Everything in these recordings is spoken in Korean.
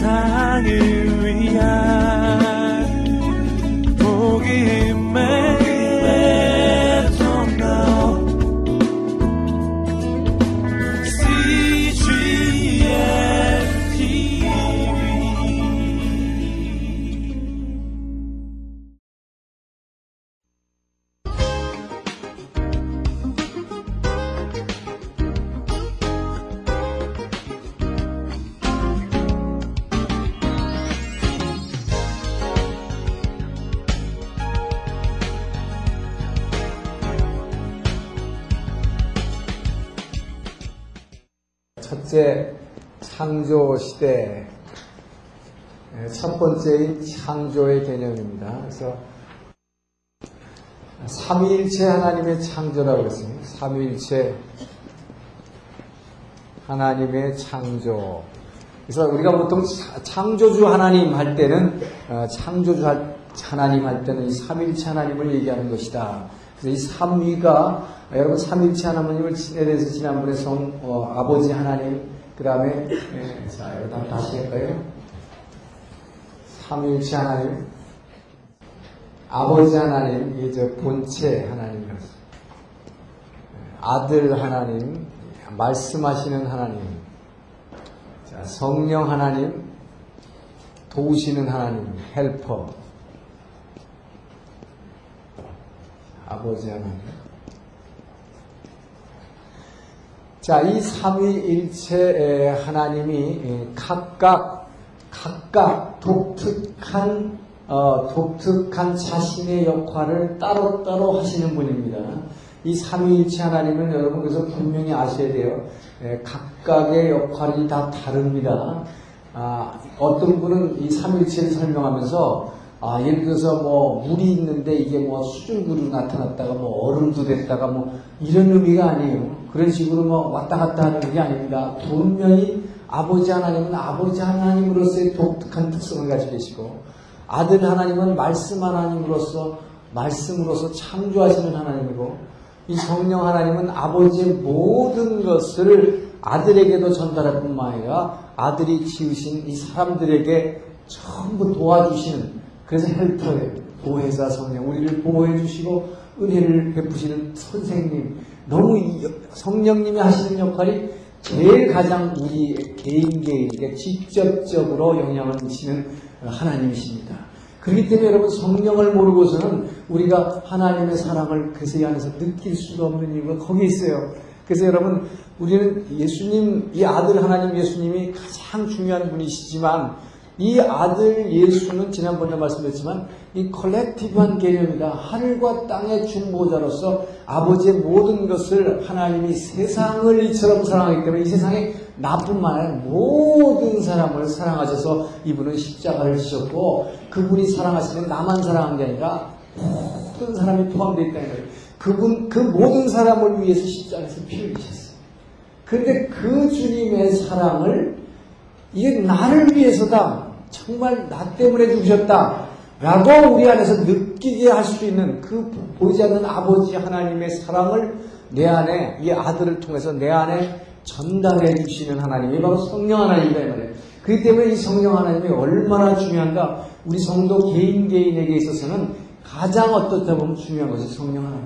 세상을 위한 시대 예, 첫 번째인 창조의 개념입니다. 그래서 삼위일체 하나님의 창조라고 했습니다. 삼위일체 하나님의 창조. 그래서 우리가 보통 창조주 하나님 할 때는 어, 창조주 하나님 할 때는 이 삼일체 하나님을 얘기하는 것이다. 그래서 이 삼위가 여러분 삼일체 하나님을 대해서 지난번에 성 어, 아버지 하나님 그 다음에 네, 자 여러분 다시 할까요? 삼일체 하나님 아버지 하나님 이게 저 본체 하나님이라서 아들 하나님 말씀하시는 하나님 자, 성령 하나님 도우시는 하나님 헬퍼. 아버지 하나님 자, 이 삼위일체 하나님이 각각 각각 독특한 어, 독특한 자신의 역할을 따로따로 하시는 분입니다. 이 삼위일체 하나님은 여러분 그래서 분명히 아셔야 돼요. 에, 각각의 역할이 다 다릅니다. 아, 어떤 분은 이 삼위일체를 설명하면서 아, 예를 들어서 뭐 물이 있는데 이게 뭐 수증구로 나타났다가 뭐 얼음도 됐다가 뭐 이런 의미가 아니에요. 그런 식으로 뭐 왔다 갔다 하는 게 아닙니다. 분명히 아버지 하나님은 아버지 하나님으로서의 독특한 특성을 가지고 계시고 아들 하나님은 말씀 하나님으로서 말씀으로서 창조하시는 하나님이고 이 성령 하나님은 아버지의 모든 것을 아들에게도 전달할 뿐만 아니라 아들이 지으신 이 사람들에게 전부 도와주시는 그래서 헬퍼예요. 보혜사 성령. 우리를 보호해 주시고 은혜를 베푸시는 선생님. 너무 성령님이 하시는 역할이 제일 가장 우리 개인 개인에게 직접적으로 영향을 미치는 하나님이십니다. 그렇기 때문에 여러분 성령을 모르고서는 우리가 하나님의 사랑을 이 안에서 느낄 수가 없는 이유가 거기 있어요. 그래서 여러분 우리는 예수님 이 아들 하나님 예수님이 가장 중요한 분이시지만 이 아들 예수는 지난번에 말씀드렸지만 이 컬렉티브한 개념이다. 하늘과 땅의 중보자로서 아버지의 모든 것을 하나님이 세상을 이처럼 사랑하기 때문에 이 세상에 나뿐만 아니라 모든 사람을 사랑하셔서 이분은 십자가를 지셨고 그분이 사랑하시는 나만 사랑한 게 아니라 모든 사람이 포함되어 있다는 거예요. 그분, 그 모든 사람을 위해서 십자가에서 피를 흘리셨어요. 그런데 그 주님의 사랑을 이게 나를 위해서다. 정말 나 때문에 죽으셨다. 라고 우리 안에서 느끼게 할 수 있는 그 보이지 않는 아버지 하나님의 사랑을 내 안에 이 아들을 통해서 내 안에 전달해 주시는 하나님이 바로 성령 하나님이다 말이에요. 그렇기 때문에 이 성령 하나님이 얼마나 중요한가 우리 성도 개인 개인에게 있어서는 가장 어떻다 보면 중요한 것이 성령 하나님.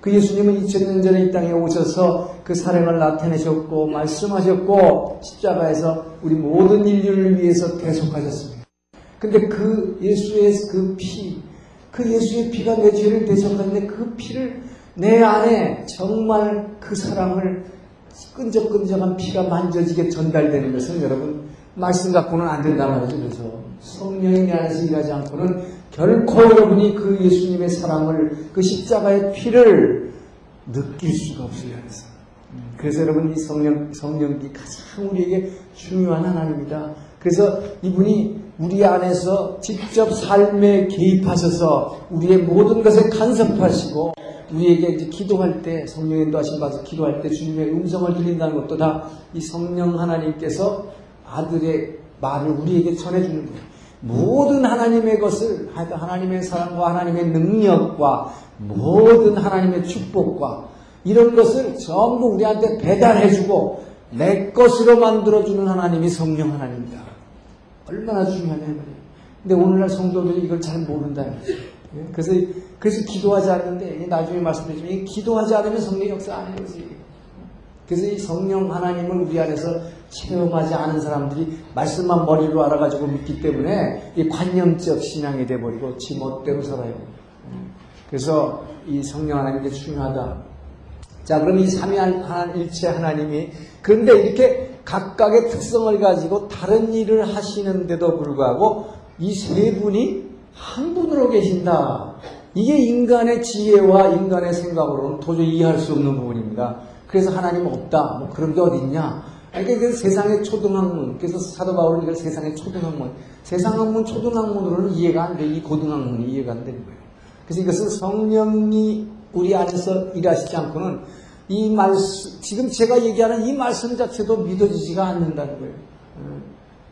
그 예수님은 2000년 전에 이 땅에 오셔서 그 사랑을 나타내셨고 말씀하셨고 십자가에서 우리 모든 인류를 위해서 대속하셨습니다. 근데 그 예수의 그 피, 그 예수의 피가 내 죄를 대속하는데 그 피를 내 안에 정말 그 사랑을 끈적끈적한 피가 만져지게 전달되는 것은 여러분 말씀 갖고는 안 된단 말이죠. 그래서 성령이 내 안에서 일하지 않고는 결코 여러분이 그 예수님의 사랑을 그 십자가의 피를 느낄 수가 없어요. 그래서 그래서 여러분 이 성령 성령이 가장 우리에게 중요한 하나님이다. 그래서 이분이 우리 안에서 직접 삶에 개입하셔서 우리의 모든 것에 간섭하시고 우리에게 이제 기도할 때 성령의 인도하심 받아서 기도할 때 주님의 음성을 들린다는 것도 다 이 성령 하나님께서 아들의 말을 우리에게 전해주는 거예요. 모든 하나님의 것을 하나님의 사랑과 하나님의 능력과 모든 하나님의 축복과 이런 것을 전부 우리한테 배달해주고 내 것으로 만들어주는 하나님이 성령 하나님입니다. 얼마나 중요하냐 말이에요. 근데 오늘날 성도들이 이걸 잘 모른다는 거죠. 예? 그래서 그래서 기도하지 않는데 나중에 말씀드리지만 기도하지 않으면 성령 역사 안 해요. 그래서 이 성령 하나님을 우리 안에서 체험하지 않은 사람들이 말씀만 머리로 알아가지고 믿기 때문에 이 관념적 신앙이 돼버리고 지 멋대로 살아요. 그래서 이 성령 하나님이 중요하다. 자, 그럼 이 삼위한 일체 하나님이 그런데 이렇게 각각의 특성을 가지고 다른 일을 하시는데도 불구하고 이 세 분이 한 분으로 계신다. 이게 인간의 지혜와 인간의 생각으로는 도저히 이해할 수 없는 부분입니다. 그래서 하나님 없다. 뭐 그런 게 어딨냐? 이게 그 세상의 초등학문. 그래서 사도 바울은 이걸 세상의 초등학문. 세상학문, 초등학문으로는 이해가 안 돼. 이 고등학문이 이해가 안 되는 거예요. 그래서 이것은 성령이 우리 안에서 일하시지 않고는 이 말씀, 지금 제가 얘기하는 이 말씀 자체도 믿어지지가 않는다는 거예요.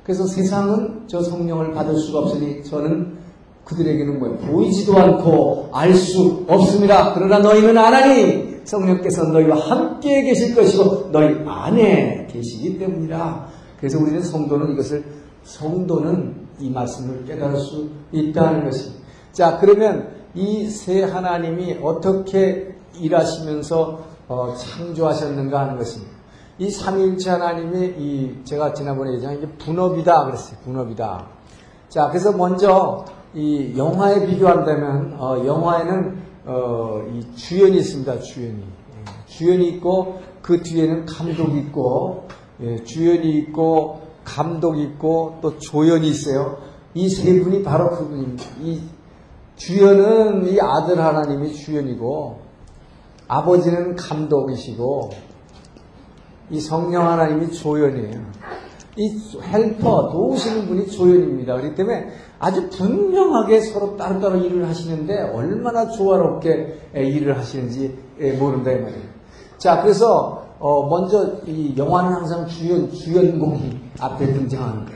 그래서 세상은 저 성령을 받을 수가 없으니 저는 그들에게는 뭐 보이지도 않고 알 수 없습니다. 그러나 너희는 아나니 성령께서 너희와 함께 계실 것이고 너희 안에 계시기 때문이라. 그래서 우리는 성도는 이것을 성도는 이 말씀을 깨달을 수 있다는 것이. 자 그러면 이 세 하나님이 어떻게 일하시면서 어, 창조하셨는가 하는 것입니다. 이 삼일체 하나님이 이 제가 지난번에 얘기한 게 분업이다 그랬어요. 분업이다. 자, 그래서 먼저 이 영화에 비교한다면 어, 영화에는 어, 이 주연이 있습니다. 주연이 예, 주연이 있고 그 뒤에는 감독이 있고 예, 주연이 있고 감독이 있고 또 조연이 있어요. 이 세 분이 바로 그분입니다. 이 주연은 이 아들 하나님이 주연이고 아버지는 감독이시고 이 성령 하나님이 조연이에요. 이 헬퍼 도우시는 분이 조연입니다. 그렇기 때문에 아주 분명하게 서로 따로따로 일을 하시는데 얼마나 조화롭게 일을 하시는지 모른다 이 말이에요. 자, 그래서 어 먼저 이 영화는 항상 주연 주연공이 앞에 등장하는데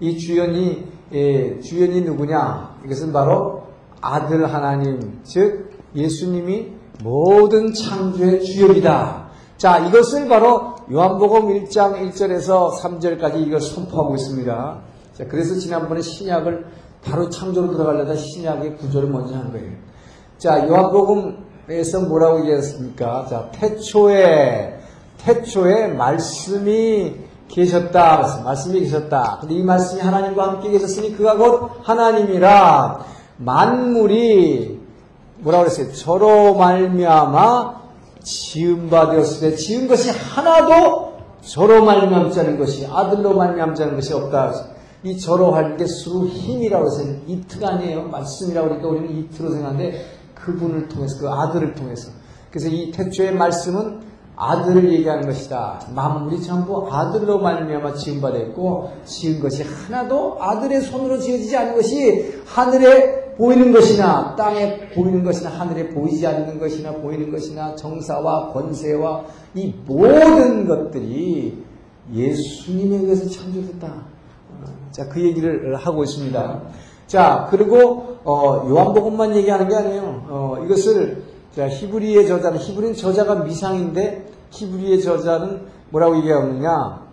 이 주연이 예, 주연이 누구냐? 이것은 바로 아들 하나님, 즉 예수님이 모든 창조의 주역이다. 자, 이것을 바로 요한복음 1장 1절에서 3절까지 이걸 선포하고 있습니다. 자, 그래서 지난번에 신약을 바로 창조로 들어가려다 신약의 구조를 먼저 한 거예요. 자, 요한복음에서 뭐라고 얘기했습니까? 자, 태초에, 태초에 말씀이 계셨다. 말씀이 계셨다. 근데 이 말씀이 하나님과 함께 계셨으니 그가 곧 하나님이라 만물이 뭐라고 그랬어요? 저로 말미암아 지은 바 되었으되 지은 것이 하나도 저로 말미암자는 것이 아들로 말미암자는 것이 없다. 이 저로 하는 게 수로 힘이라고 해서 이트가 아니에요. 말씀이라고 그러니까 우리는 이트로 생각하는데 그분을 통해서 그 아들을 통해서 그래서 이 태초의 말씀은 아들을 얘기하는 것이다. 만물이 전부 아들로 말미암아 지은 바 됐고 지은 것이 하나도 아들의 손으로 지어지지 않은 것이 하늘에 보이는 것이나 땅에 보이는 것이나 하늘에 보이지 않는 것이나 보이는 것이나 정사와 권세와 이 모든 것들이 예수님에 의해서 창조됐다. 자, 그 얘기를 하고 있습니다. 자, 그리고 어, 요한복음만 얘기하는 게 아니에요. 어, 이것을 자, 히브리의 저자는 히브리는 저자가 미상인데 히브리의 저자는 뭐라고 얘기하느냐?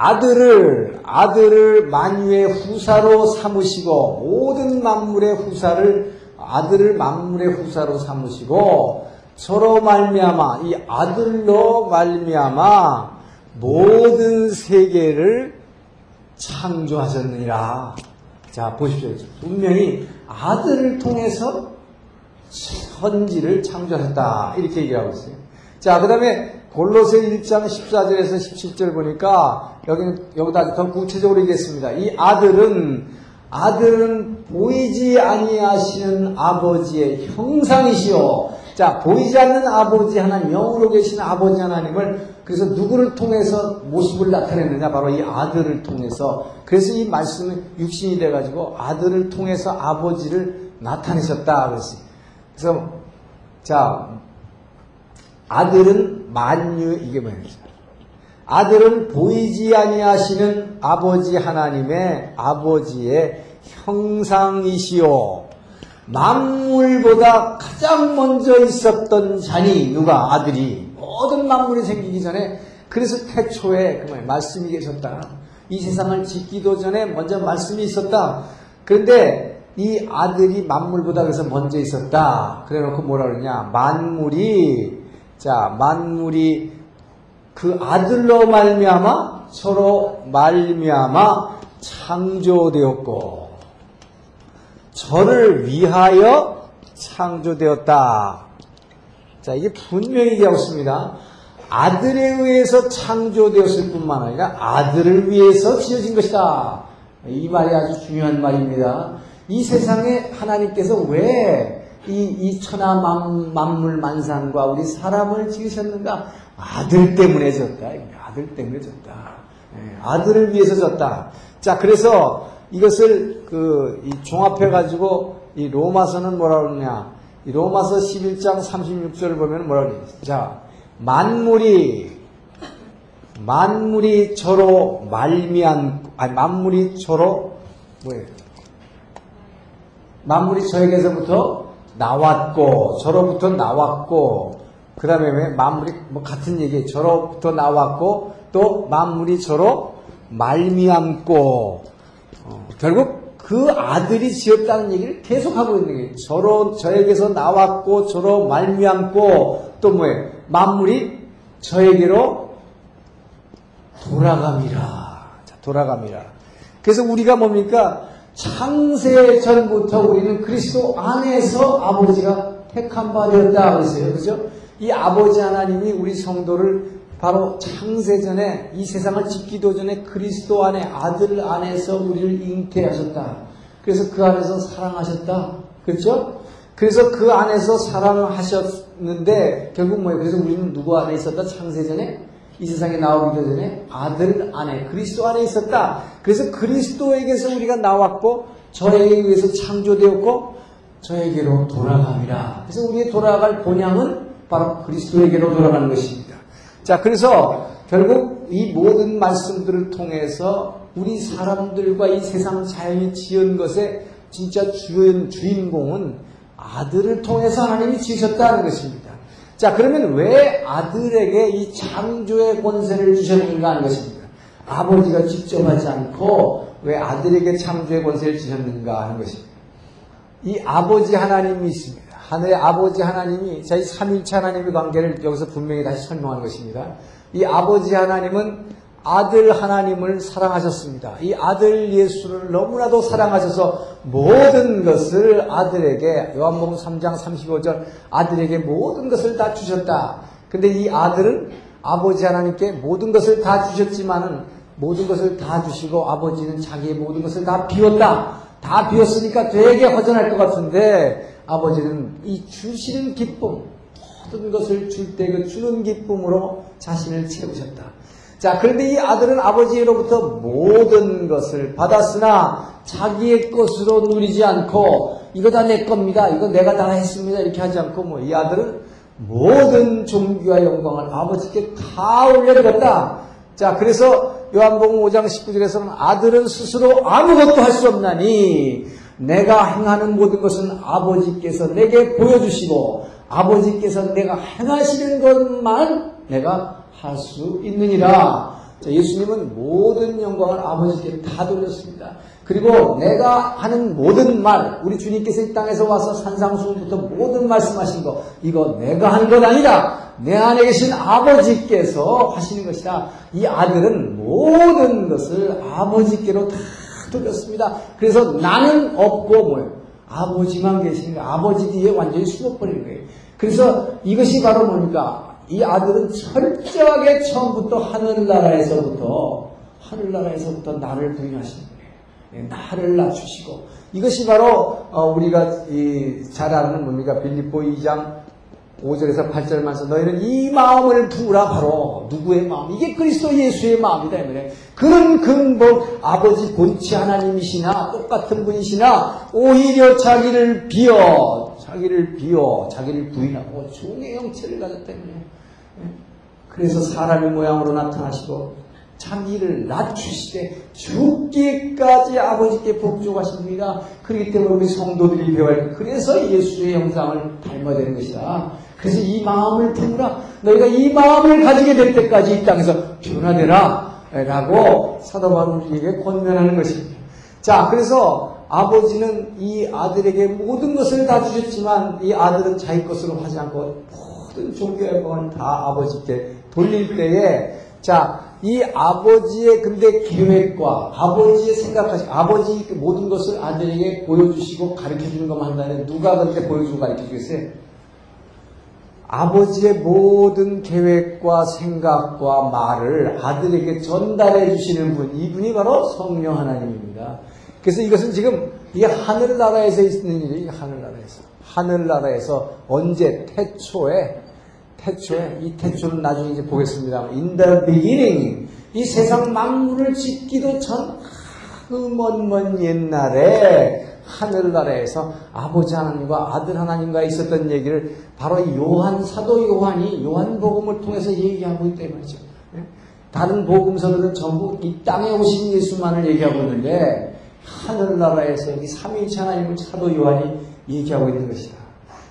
아들을 아들을 만유의 후사로 삼으시고 모든 만물의 후사를 아들을 만물의 후사로 삼으시고 저로 말미암아 이 아들로 말미암아 모든 세계를 창조하셨느니라. 자 보십시오. 분명히 아들을 통해서 현지를 창조하셨다. 이렇게 얘기하고 있어요. 자, 그 다음에 골로새 1장 14절에서 17절 보니까 여기는 여기다 더 구체적으로 얘기했습니다. 이 아들은 아들은 보이지 아니하시는 아버지의 형상이시오. 자, 보이지 않는 아버지 하나님, 영으로 계신 아버지 하나님을 그래서 누구를 통해서 모습을 나타냈느냐? 바로 이 아들을 통해서. 그래서 이 말씀은 육신이 돼 가지고 아들을 통해서 아버지를 나타내셨다. 그랬어요. 그래서 자 아들은 만유 이게 뭐예요? 아들은 보이지 아니하시는 아버지 하나님의 아버지의 형상이시오. 만물보다 가장 먼저 있었던 자니 누가 아들이 모든 만물이 생기기 전에 그래서 태초에 그 말씀이 계셨다. 이 세상을 짓기도 전에 먼저 말씀이 있었다. 그런데 이 아들이 만물보다 그래서 먼저 있었다. 그래 놓고 뭐라 그러냐. 만물이, 자, 만물이 그 아들로 말미암아 서로 말미암아 창조되었고 저를 위하여 창조되었다. 자, 이게 분명히 있습니다. 아들에 의해서 창조되었을 뿐만 아니라 아들을 위해서 지어진 것이다. 이 말이 아주 중요한 말입니다. 이 세상에 하나님께서 왜 이, 이 천하 만, 만물 만상과 우리 사람을 지으셨는가? 아들 때문에 졌다. 아들 때문에 졌다. 예, 아들을 위해서 졌다. 자, 그래서 이것을 그, 종합해가지고 이 로마서는 뭐라 그러냐. 이 로마서 11장 36절을 보면 뭐라 그러냐. 자, 만물이 만물이 저로 말미암 아니 만물이 저로 뭐예요? 만물이 저에게서부터 나왔고 저로부터 나왔고 그 다음에 왜 만물이 뭐 같은 얘기 저로부터 나왔고 또 만물이 저로 말미암고 어, 결국 그 아들이 지었다는 얘기를 계속하고 있는 게 저로 저에게서 나왔고 저로 말미암고 또 뭐예요? 만물이 저에게로 돌아갑니다. 자, 돌아갑니다. 그래서 우리가 뭡니까? 창세 전부터 우리는 그리스도 안에서 아버지가 택한 바 되었다 그랬어요. 그죠? 이 아버지 하나님이 우리 성도를 바로 창세 전에 이 세상을 짓기도 전에 그리스도 안에 아들 안에서 우리를 잉태하셨다. 그래서 그 안에서 사랑하셨다. 그렇죠? 그래서 그 안에서 사랑하셨는데 결국 뭐예요? 그래서 우리는 누구 안에 있었다? 창세 전에 이 세상에 나오기도 전에 아들 안에 그리스도 안에 있었다. 그래서 그리스도에게서 우리가 나왔고 저에게 의해서 창조되었고 저에게로 돌아갑니다. 그래서 우리의 돌아갈 본향은 바로 그리스도에게로 돌아가는 것입니다. 자, 그래서 결국 이 모든 말씀들을 통해서 우리 사람들과 이 세상 자연이 지은 것의 진짜 주인, 주인공은 아들을 통해서 하나님이 지으셨다는 것입니다. 자, 그러면 왜 아들에게 이 창조의 권세를 주셨는가 하는 것입니다. 아버지가 직접 하지 않고 왜 아들에게 창조의 권세를 주셨는가 하는 것입니다. 이 아버지 하나님이 있습니다. 하늘의 아버지 하나님이 저희 삼일체 하나님의 관계를 여기서 분명히 다시 설명하는 것입니다. 이 아버지 하나님은 아들 하나님을 사랑하셨습니다. 이 아들 예수를 너무나도 사랑하셔서 모든 것을 아들에게 요한복음 3장 35절 아들에게 모든 것을 다 주셨다. 근데 이 아들은 아버지 하나님께 모든 것을 다 주셨지만은 모든 것을 다 주시고 아버지는 자기의 모든 것을 다 비웠다. 다 비웠으니까 되게 허전할 것 같은데 아버지는 이 주시는 기쁨 모든 것을 줄 때 그 주는 기쁨으로 자신을 채우셨다. 자, 그런데 이 아들은 아버지로부터 모든 것을 받았으나 자기의 것으로 누리지 않고 이거 다 내 겁니다. 이거 내가 다 했습니다. 이렇게 하지 않고 뭐 이 아들은 모든 종교와 영광을 아버지께 다 올려드렸다. 자, 그래서 요한복음 5장 19절에서는 아들은 스스로 아무것도 할 수 없나니 내가 행하는 모든 것은 아버지께서 내게 보여주시고 아버지께서 내가 행하시는 것만 내가 할 수 있느니라. 자, 예수님은 모든 영광을 아버지께 다 돌렸습니다. 그리고 내가 하는 모든 말, 우리 주님께서 이 땅에서 와서 산상수훈부터 모든 말씀하신 거, 이거 내가 하는 것 아니다. 내 안에 계신 아버지께서 하시는 것이다. 이 아들은 모든 것을 아버지께로 다 돌렸습니다. 그래서 나는 없고 뭐예요? 아버지만 계시는 거예요. 아버지 뒤에 완전히 숨어버리는 거예요. 그래서 이것이 바로 뭡니까? 이 아들은 철저하게 처음부터 하늘나라에서부터 하늘나라에서부터 나를 부인하신 거예요. 예, 나를 낮추시고. 이것이 바로 어, 우리가 잘 아는 뭡니까? 빌립보 2장 5절에서 8절만서 너희는 이 마음을 부으라 바로. 누구의 마음? 이게 그리스도 예수의 마음이다 이 말이에요. 그런 근본 아버지 본치 하나님이시나 똑같은 분이시나 오히려 자기를 비어 자기를 비어 자기를 부인하고 종의 형체를 가졌다 이말이에요 그래서 사람의 모양으로 나타나시고 자기를 낮추시되 죽기까지 아버지께 복종하십니다. 그렇기 때문에 우리 성도들이 배워야 그래서 예수의 형상을 닮아야 되는 것이다. 그래서 이 마음을 품으라. 너희가 이 마음을 가지게 될 때까지 이 땅에서 변화되라. 라고 사도 바울은 우리에게 권면하는 것입니다. 자, 그래서 아버지는 이 아들에게 모든 것을 다 주셨지만 이 아들은 자기 것으로 하지 않고 모든 종교의 영광을 다 아버지께 돌릴 때에 자, 이 아버지의 근데 계획과 아버지의 생각하시 아버지 그 모든 것을 아들에게 보여주시고 가르쳐 주는 것만 한다면 누가 그렇게 보여주고 가르쳐 주겠어요? 아버지의 모든 계획과 생각과 말을 아들에게 전달해 주시는 분, 이분이 바로 성령 하나님입니다. 그래서 이것은 지금 이 하늘나라에서 있는 일이에요. 하늘나라에서. 하늘나라에서 언제 태초에 태초에 이 태초는 나중에 이제 보겠습니다. In the beginning 이 세상 만물을 짓기도 전 그 먼먼 옛날에 하늘나라에서 아버지 하나님과 아들 하나님과 있었던 얘기를 바로 요한 사도 요한이 요한복음을 통해서 얘기하고 있다 말이죠. 예? 다른 복음서들은 전부 이 땅에 오신 예수만을 얘기하고 있는데 하늘나라에서 이 삼위일체 하나님을 사도 요한이 얘기하고 있는 것이다.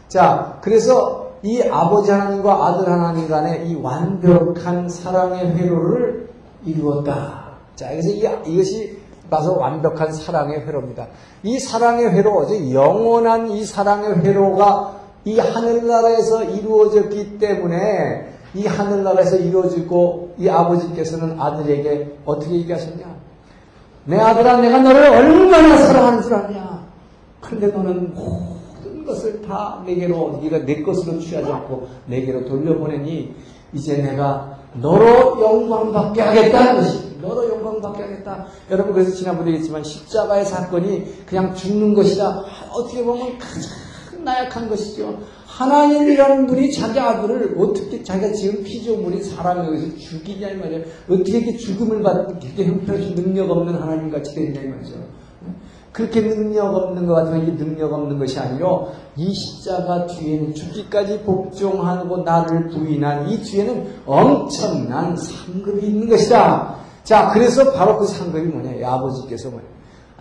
자, 그래서 이 아버지 하나님과 아들 하나님 간의 이 완벽한 사랑의 회로를 이루었다. 자, 그래서 이, 이것이 바로 완벽한 사랑의 회로입니다. 이 사랑의 회로, 영원한 이 사랑의 회로가 이 하늘나라에서 이루어졌기 때문에 이 하늘나라에서 이루어지고 이 아버지께서는 아들에게 어떻게 얘기하셨냐? 내 아들아, 내가 너를 얼마나 사랑하는 줄 아냐? 그런데 너는 것을 다 내게로, 네가 내 것으로 취하지 않고 내게로 돌려보내니 이제 내가 너로 영광 받게 하겠다는 것이 너로 영광 받게 하겠다. 여러분 그래서 지난번에 얘기했지만 십자가의 사건이 그냥 죽는 것이다. 어떻게 보면 가장 나약한 것이죠. 하나님이라는 분이 자기 아들을 어떻게 자기가 지은 피조물인 사람에 의해서 죽이냐 이 말이에요. 어떻게 이렇게 죽음을 그렇게 형편없이 능력 없는 하나님 같이 되냐 이 말이죠. 그렇게 능력 없는 것 같으면 이게 능력 없는 것이 아니고 이 십자가 뒤에는 죽기까지 복종하고 나를 부인한 이 뒤에는 엄청난 상급이 있는 것이다. 자, 그래서 바로 그 상급이 뭐냐? 아버지께서 뭐냐?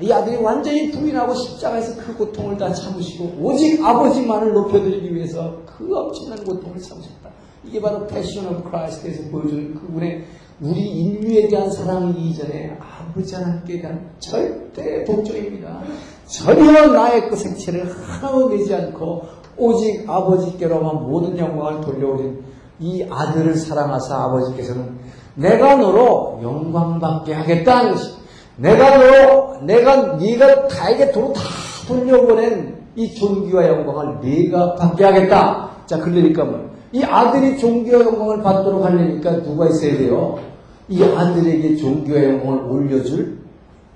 이 아들이 완전히 부인하고 십자가에서 그 고통을 다 참으시고 오직 아버지만을 높여드리기 위해서 그 엄청난 고통을 참으셨다. 이게 바로 Passion of Christ에서 보여주는 그분의 우리 인류에 대한 사랑이 이전에 아버지 하나님께 대한 절대 복종입니다. 전혀 나의 그 생체를 하나도 내지 않고 오직 아버지께로만 모든 영광을 돌려오린 이 아들을 사랑하사 아버지께서는 내가 너로 영광받게 하겠다는 것이 내가 너, 내가 네가 다에게 도로 다 돌려보낸 이 존귀와 영광을 네가 받게 하겠다. 자, 그러니까 뭐, 이 아들이 존귀와 영광을 받도록 하려니까 누가 있어야 돼요? 이 아들에게 존귀와 영광을 올려줄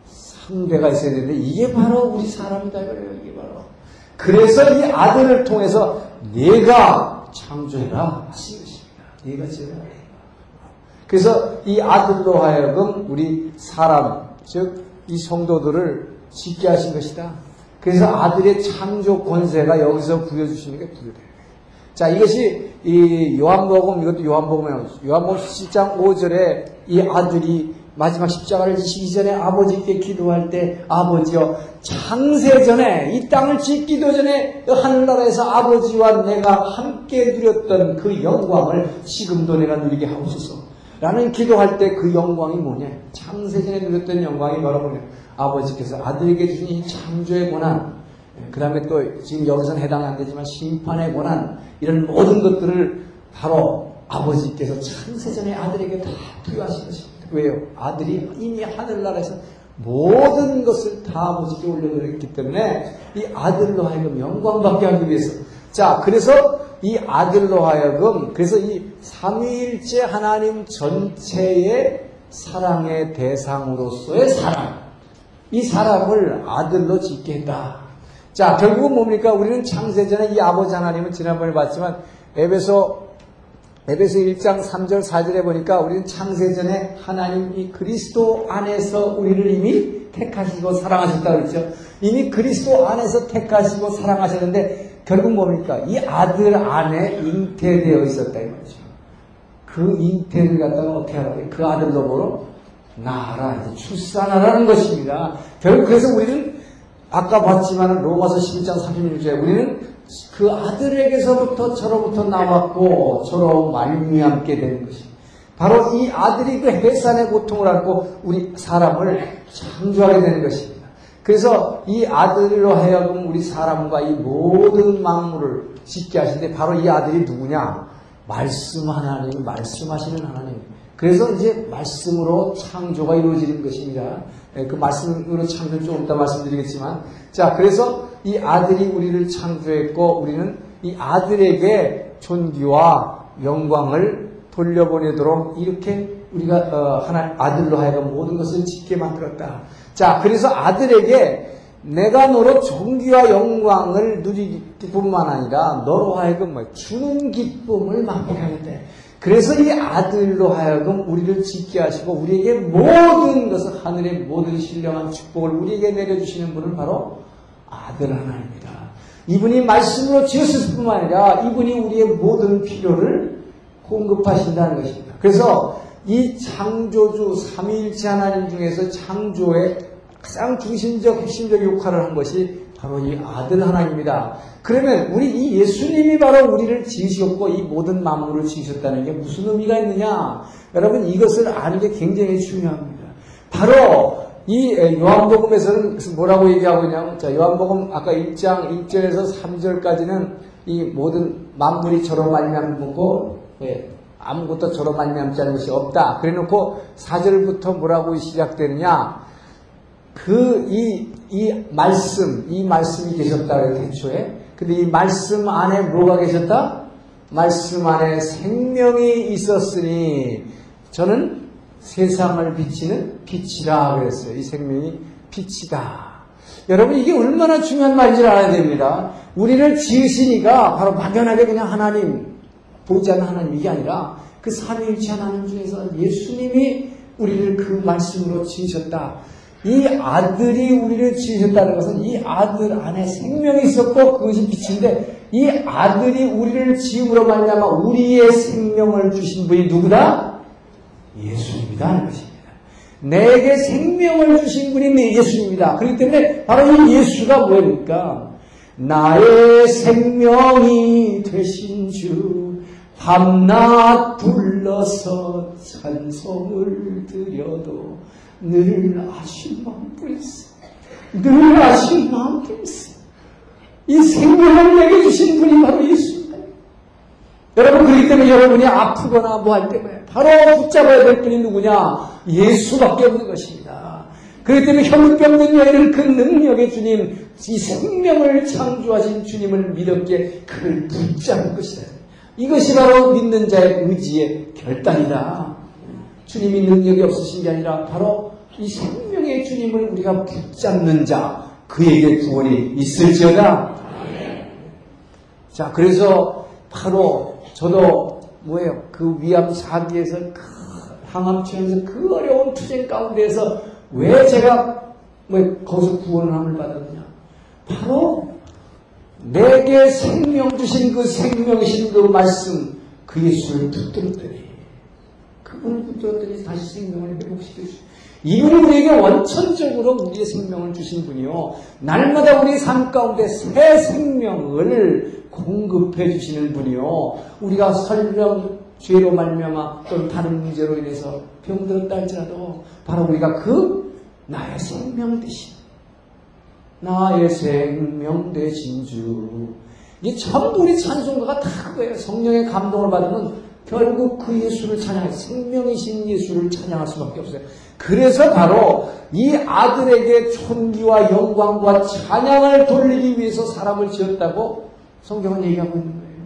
상대가 있어야 되는데 이게 바로 우리 사람이다 그래요. 이게 바로. 그래서 이 아들을 통해서 네가 창조해라 하신 것입니다. 네가 지어라. 그래서 이 아들로 하여금 우리 사람 즉 이 성도들을 짓게 하신 것이다. 그래서 아들의 창조 권세가 여기서 부여주시는 게 부여돼요. 자, 이것이 이 요한복음, 이것도 요한복음에. 요한복음 17장 5절에 이 아들이 마지막 십자가를 지시기 전에 아버지께 기도할 때 아버지여 창세 전에 이 땅을 짓기도 전에 하늘나라에서 아버지와 내가 함께 누렸던 그 영광을 지금도 내가 누리게 하옵소서. 라는 기도할 때 그 영광이 뭐냐? 창세 전에 누렸던 영광이 바로 뭐냐? 아버지께서 아들에게 주신 이 창조의 권한, 그 다음에 또 지금 여기서는 해당이 안 되지만 심판의 권한, 이런 모든 것들을 바로 아버지께서 창세전에 아들에게 다 부여하신 것입니다. 왜요? 아들이 이미 하늘나라에서 모든 것을 다 아버지께 올려드렸기 때문에 이 아들로 하여금 영광받게 하기 위해서 자, 그래서 이 아들로 하여금 그래서 이 삼위일체 하나님 전체의 사랑의 대상으로서의 사랑 이 사람을 아들로 짓게 했다. 자, 결국은 뭡니까? 우리는 창세전에 이 아버지 하나님은 지난번에 봤지만 에베소 에베소 1장 3절 4절에 보니까 우리는 창세전에 하나님 이 그리스도 안에서 우리를 이미 택하시고 사랑하셨다 그랬죠. 이미 그리스도 안에서 택하시고 사랑하셨는데 결국 뭡니까? 이 아들 안에 잉태되어 있었다 이 말이죠. 그 잉태를 갖다가 어떻게 하라고요? 그 아들로 보러 낳아라, 출산하라는 것입니다. 결국 그래서 우리는 아까 봤지만 로마서 11장 36절에 우리는 그 아들에게서부터 저로부터 나왔고 저로 말미암게 되는 것이 바로 이 아들이 그 해산의 고통을 안고 우리 사람을 창조하게 되는 것입니다. 그래서 이 아들로 하여금 우리 사람과 이 모든 만물을 짓게 하신데 바로 이 아들이 누구냐? 말씀 하나님, 말씀하시는 하나님. 그래서 이제 말씀으로 창조가 이루어지는 것입니다. 예, 그 말씀으로 창조 조금 이따 말씀드리겠지만. 자, 그래서 이 아들이 우리를 창조했고 우리는 이 아들에게 존귀와 영광을 돌려보내도록 이렇게 우리가 어, 하나 아들로 하여금 모든 것을 짓게 만들었다. 자, 그래서 아들에게 내가 너로 존귀와 영광을 누리기 뿐만 아니라 너로 하여금 뭐 주는 기쁨을 맛보게 하겠다. 그래서 이 아들로 하여금 우리를 짓게 하시고 우리에게 모든 것을 하늘의 모든 신령한 축복을 우리에게 내려주시는 분은 바로 아들 하나입니다. 이분이 말씀으로 지었을 뿐만 아니라 이분이 우리의 모든 필요를 공급하신다는 것입니다. 그래서 이 창조주 삼위일체 하나님 중에서 창조의 가장 중심적 핵심적 역할을 한 것이 바로 이 아들 하나님입니다. 그러면 우리 이 예수님이 바로 우리를 지으셨고 이 모든 만물을 지으셨다는 게 무슨 의미가 있느냐? 여러분 이것을 아는 게 굉장히 중요합니다. 바로 이 요한복음에서는 뭐라고 얘기하고 있냐면 자 요한복음 아까 1장 1절에서 3절까지는 이 모든 만물이 저로 말미암고 예, 아무것도 저로 말미암지 않은 것이 없다. 그래놓고 4절부터 뭐라고 시작되느냐? 그, 이, 이 말씀, 이 말씀이 계셨다, 그래요, 대초에. 근데 이 말씀 안에 뭐가 계셨다? 말씀 안에 생명이 있었으니, 저는 세상을 비치는 빛이라 그랬어요. 이 생명이 빛이다. 여러분, 이게 얼마나 중요한 말인지 알아야 됩니다. 우리를 지으시니까 바로 막연하게 그냥 하나님, 보지 않는 하나님, 이게 아니라 그 삼위일체 하나님 중에서 예수님이 우리를 그 말씀으로 지으셨다. 이 아들이 우리를 지으셨다는 것은 이 아들 안에 생명이 있었고 그것이 빛인데 이 아들이 우리를 지음으로 말미암아 우리의 생명을 주신 분이 누구다? 예수님이다 하는 것입니다. 내게 생명을 주신 분이 내 예수님이다. 그렇기 때문에 바로 이 예수가 뭡니까? 나의 생명이 되신 주 밤낮 불러서 찬송을 드려도 늘 아신 마음 뿐이세. 늘 아신 마음 뿐이세. 이 생명을 내게 주신 분이 바로 예수입니다. 여러분 그렇기 때문에 여러분이 아프거나 뭐 할 때문에 바로 붙잡아야 될 분이 누구냐? 예수밖에 없는 것입니다. 그렇기 때문에 혈루병 든 여인을 그 능력의 주님, 이 생명을 창조하신 주님을 믿었기에 그를 붙잡을 것이다. 이것이 바로 믿는 자의 의지의 결단이다. 주님이 능력이 없으신 게 아니라 바로 이 생명의 주님을 우리가 붙잡는 자, 그에게 구원이 있을지어다. 자, 그래서 바로 저도 뭐예요? 그 위암 사기에서 그 항암치에서 그 어려운 투쟁 가운데에서 왜 제가 뭐 거기서 구원함을 받았느냐? 바로 내게 생명 주신 그 생명이신 그 말씀 그 예수를 붙들었더니 그분을 붙들었더니 다시 생명을 회복시켜 주시 이분이 우리에게 원천적으로 우리의 생명을 주신 분이요. 날마다 우리 삶 가운데 새 생명을 공급해 주시는 분이요. 우리가 설령 죄로 말미암아 또는 다른 문제로 인해서 병들었다 할지라도 바로 우리가 그 나의 생명 대신 나의 생명 대신 주. 이 전부 우리 찬송가가 다 그거예요. 성령의 감동을 받으면 결국 그 예수를 찬양해 생명이신 예수를 찬양할 수밖에 없어요. 그래서 바로 이 아들에게 존귀와 영광과 찬양을 돌리기 위해서 사람을 지었다고 성경은 얘기하고 있는 거예요.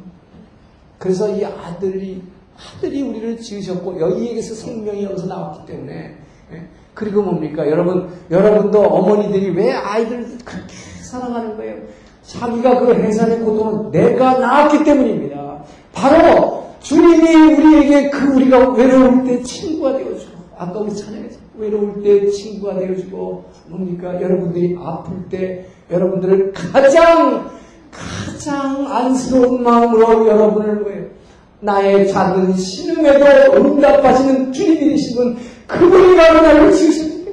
그래서 이 아들이 아들이 우리를 지으셨고 여기에게서 생명이 여기서 나왔기 때문에 예? 그리고 뭡니까 여러분 여러분도 어머니들이 왜 아이들 그렇게 사랑하는 거예요? 자기가 그 해산의 고통은 내가 낳았기 때문입니다. 바로 주님이 우리에게 그 우리가 외로울 때 친구가 되어주고 아까 우리 찬양했죠. 외로울 때 친구가 되어주고 뭡니까 여러분들이 아플 때 여러분들을 가장 가장 안쓰러운 마음으로 여러분을 왜 나의 작은 신음에도 응답하시는 주님이 되신 분 그분이 바로 나를 지으셨는데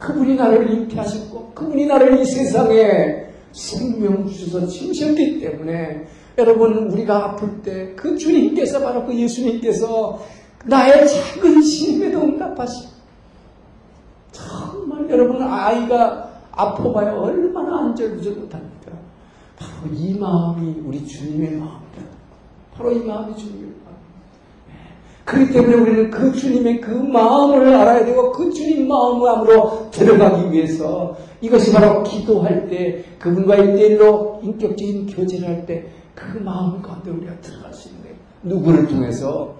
그분이 나를 잉태하셨고 그분이 나를 이 세상에 생명 주셔서 지으셨기 때문에 여러분 우리가 아플 때 그 주님께서 바로 그 예수님께서 나의 작은 신임에도 응답하시고 정말 여러분 아이가 아파봐요 얼마나 안절부절 못합니까? 바로 이 마음이 우리 주님의 마음입니다. 바로 이 마음이 주님의 마음. 그렇기 때문에 우리는 그 주님의 그 마음을 알아야 되고 그 주님 마음으로 들어가기 위해서 이것이 바로 기도할 때 그분과 일대일로 인격적인 교제를 할 때 그 마음 가운데 우리가 들어갈 수 있는 거예요. 누구를 통해서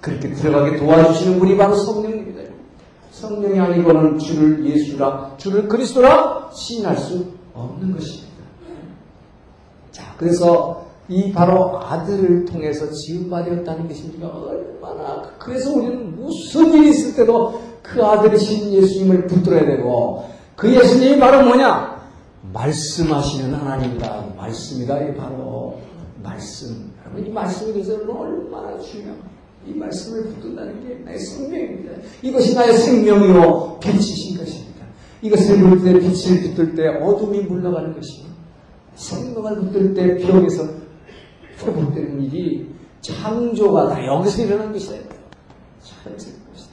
그렇게 들어가게 도와주시는 분이 바로 성령입니다. 성령이 아니고는 주를 예수라, 주를 그리스도라 시인할 수 없는 것입니다. 자, 그래서 이 바로 아들을 통해서 지음받았다는 것입니다. 얼마나 그래서 우리는 무슨 일이 있을 때도 그 아들이신 예수님을 붙들어야 되고 그 예수님이 바로 뭐냐? 말씀하시는 하나님이다. 말씀이다. 이 바로 말씀. 여러분 이 말씀에 대해서 얼마나 중요합니다. 이 말씀을 붙든다는 게 나의 생명입니다. 이것이 나의 생명이요 빛이신 것입니다. 이것을 붙을 때 빛을 붙들 때 어둠이 물러가는 것이고 생명을 붙들 때 병에서 회복되는 일이 창조가 다 여기서 일어난 것이다. 것이다.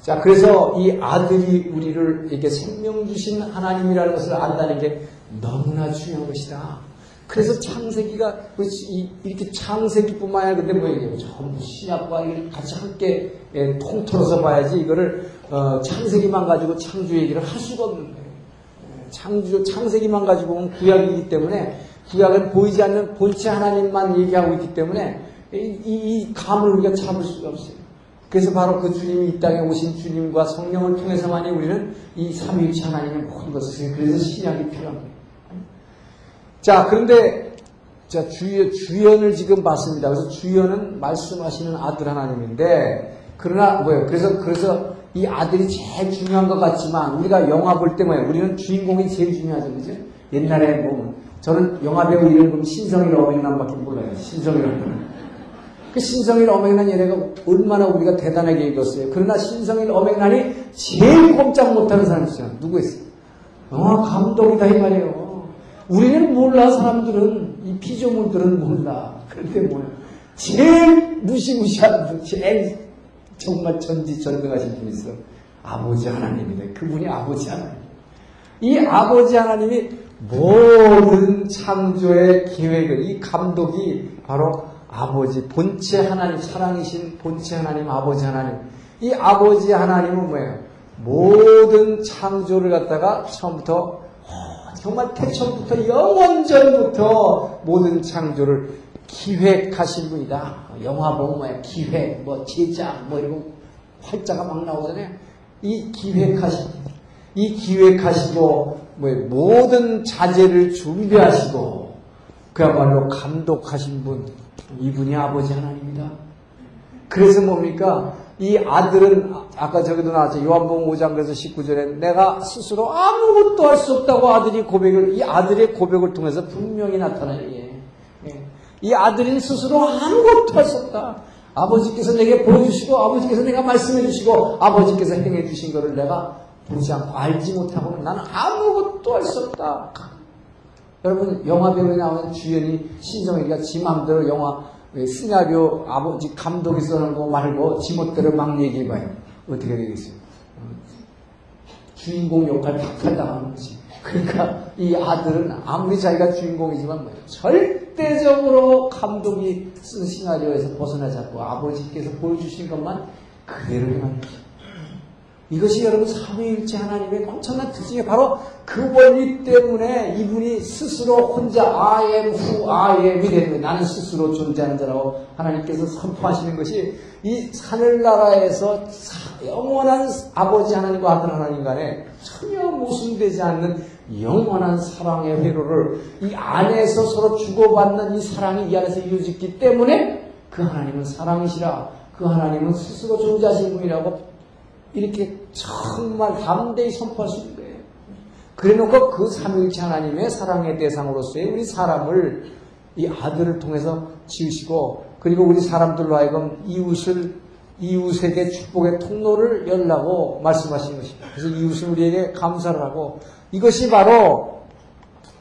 자, 그래서 이 아들이 우리를 이렇게 생명 주신 하나님이라는 것을 안다는 게 너무나 중요한 것이다. 그래서 창세기가 이렇게 창세기뿐만 아니라 근데 뭐 이게 전부 신약과 같이 함께 예, 통틀어서 봐야지 이거를 어, 창세기만 가지고 창조 얘기를 할 수가 없는 거예요. 예, 창조 창세기만 가지고 보면 구약이기 때문에 구약은 보이지 않는 본체 하나님만 얘기하고 있기 때문에 이, 이, 이 감을 우리가 잡을 수가 없어요. 그래서 바로 그 주님이 이 땅에 오신 주님과 성령을 통해서만이 우리는 이 삼위일체 하나님의 모든 것을 그래서 신약이 거예요. 자, 그런데 자, 주연, 주연을 지금 봤습니다. 그래서 주연은 말씀하시는 아들 하나님인데 그러나 뭐예요? 그래서 그래서 이 아들이 제일 중요한 것 같지만 우리가 영화 볼 때 뭐예요? 우리는 주인공이 제일 중요하죠, 그죠? 옛날에 뭐 저는 영화 배우 이름 보면 신성일 어맹남밖에 몰라요. 신성일 어맹남. 그 신성일 어맹란 얘네가 얼마나 우리가 대단하게 읽었어요. 그러나 신성일 어맹란이 제일 꼼짝 못하는 사람이 있어요. 누구였어요? 영화 감독이다 이 말이에요. 우리는 몰라 사람들은 이 피조물들은 몰라. 그런데 뭐야? 제일 무시무시한 분, 제일 정말 전지전능하신 분이 있어. 아버지 하나님이네. 그분이 아버지 하나님. 이 아버지 하나님이 모든 창조의 계획을 이 감독이 바로 아버지 본체 하나님 사랑이신 본체 하나님 아버지 하나님 이 아버지 하나님은 뭐예요? 모든 창조를 갖다가 처음부터 어, 정말 태초부터 영원전부터 모든 창조를 기획하신 분이다. 영화 보면 뭐야 기획, 뭐 제작, 뭐 이런 활자가 막 나오잖아요. 이 기획하신 이 기획하시고 뭐 모든 자재를 준비하시고 그야말로 감독하신 분 이분이 아버지 하나님입니다. 그래서 뭡니까? 이 아들은 아까 저기도 나왔죠. 요한복음 5장 그래서 19절에 내가 스스로 아무것도 할 수 없다고 아들이 고백을 이 아들의 고백을 통해서 분명히 나타나요. 예. 예. 이 아들이 스스로 아무것도 할 수 없다. 아버지께서 내게 보여주시고 아버지께서 내가 말씀해 주시고 아버지께서 행해 주신 것을 내가 보지 않고 알지 못하고는 나는 아무것도 할 수 없다. 여러분 영화 배우에 나오는 주연이 신성이가 지 맘대로 영화 시나리오 아버지 감독이 써놓은 거 말고 지멋대로 막 얘기해봐요. 어떻게 되겠어요? 주인공 역할 박탈당하는 거지. 그러니까 이 아들은 아무리 자기가 주인공이지만 뭐예요? 절대적으로 감독이 쓴 시나리오에서 벗어나지 않고 아버지께서 보여주신 것만 그대로 행하는 거죠. 이것이 여러분 삼위일체 하나님의 엄청난 특징이 바로 그 원리 때문에 이분이 스스로 혼자 I am who I am이 되는 거예요. 나는 스스로 존재하는 자라고 하나님께서 선포하시는 것이 이 하늘나라에서 영원한 아버지 하나님과 아들 하나님 간에 전혀 모순되지 않는 영원한 사랑의 회로를 이 안에서 서로 주고받는 이 사랑이 이 안에서 이루어졌기 때문에 그 하나님은 사랑이시라 그 하나님은 스스로 존재하신 분이라고 이렇게 정말 담대히 선포할 수 있는 거예요. 그래 놓고 그 삼위일체 하나님의 사랑의 대상으로서의 우리 사람을 이 아들을 통해서 지으시고 그리고 우리 사람들로 하여금 이웃을 이웃에게 축복의 통로를 열라고 말씀하신 것입니다. 그래서 이웃은 우리에게 감사를 하고 이것이 바로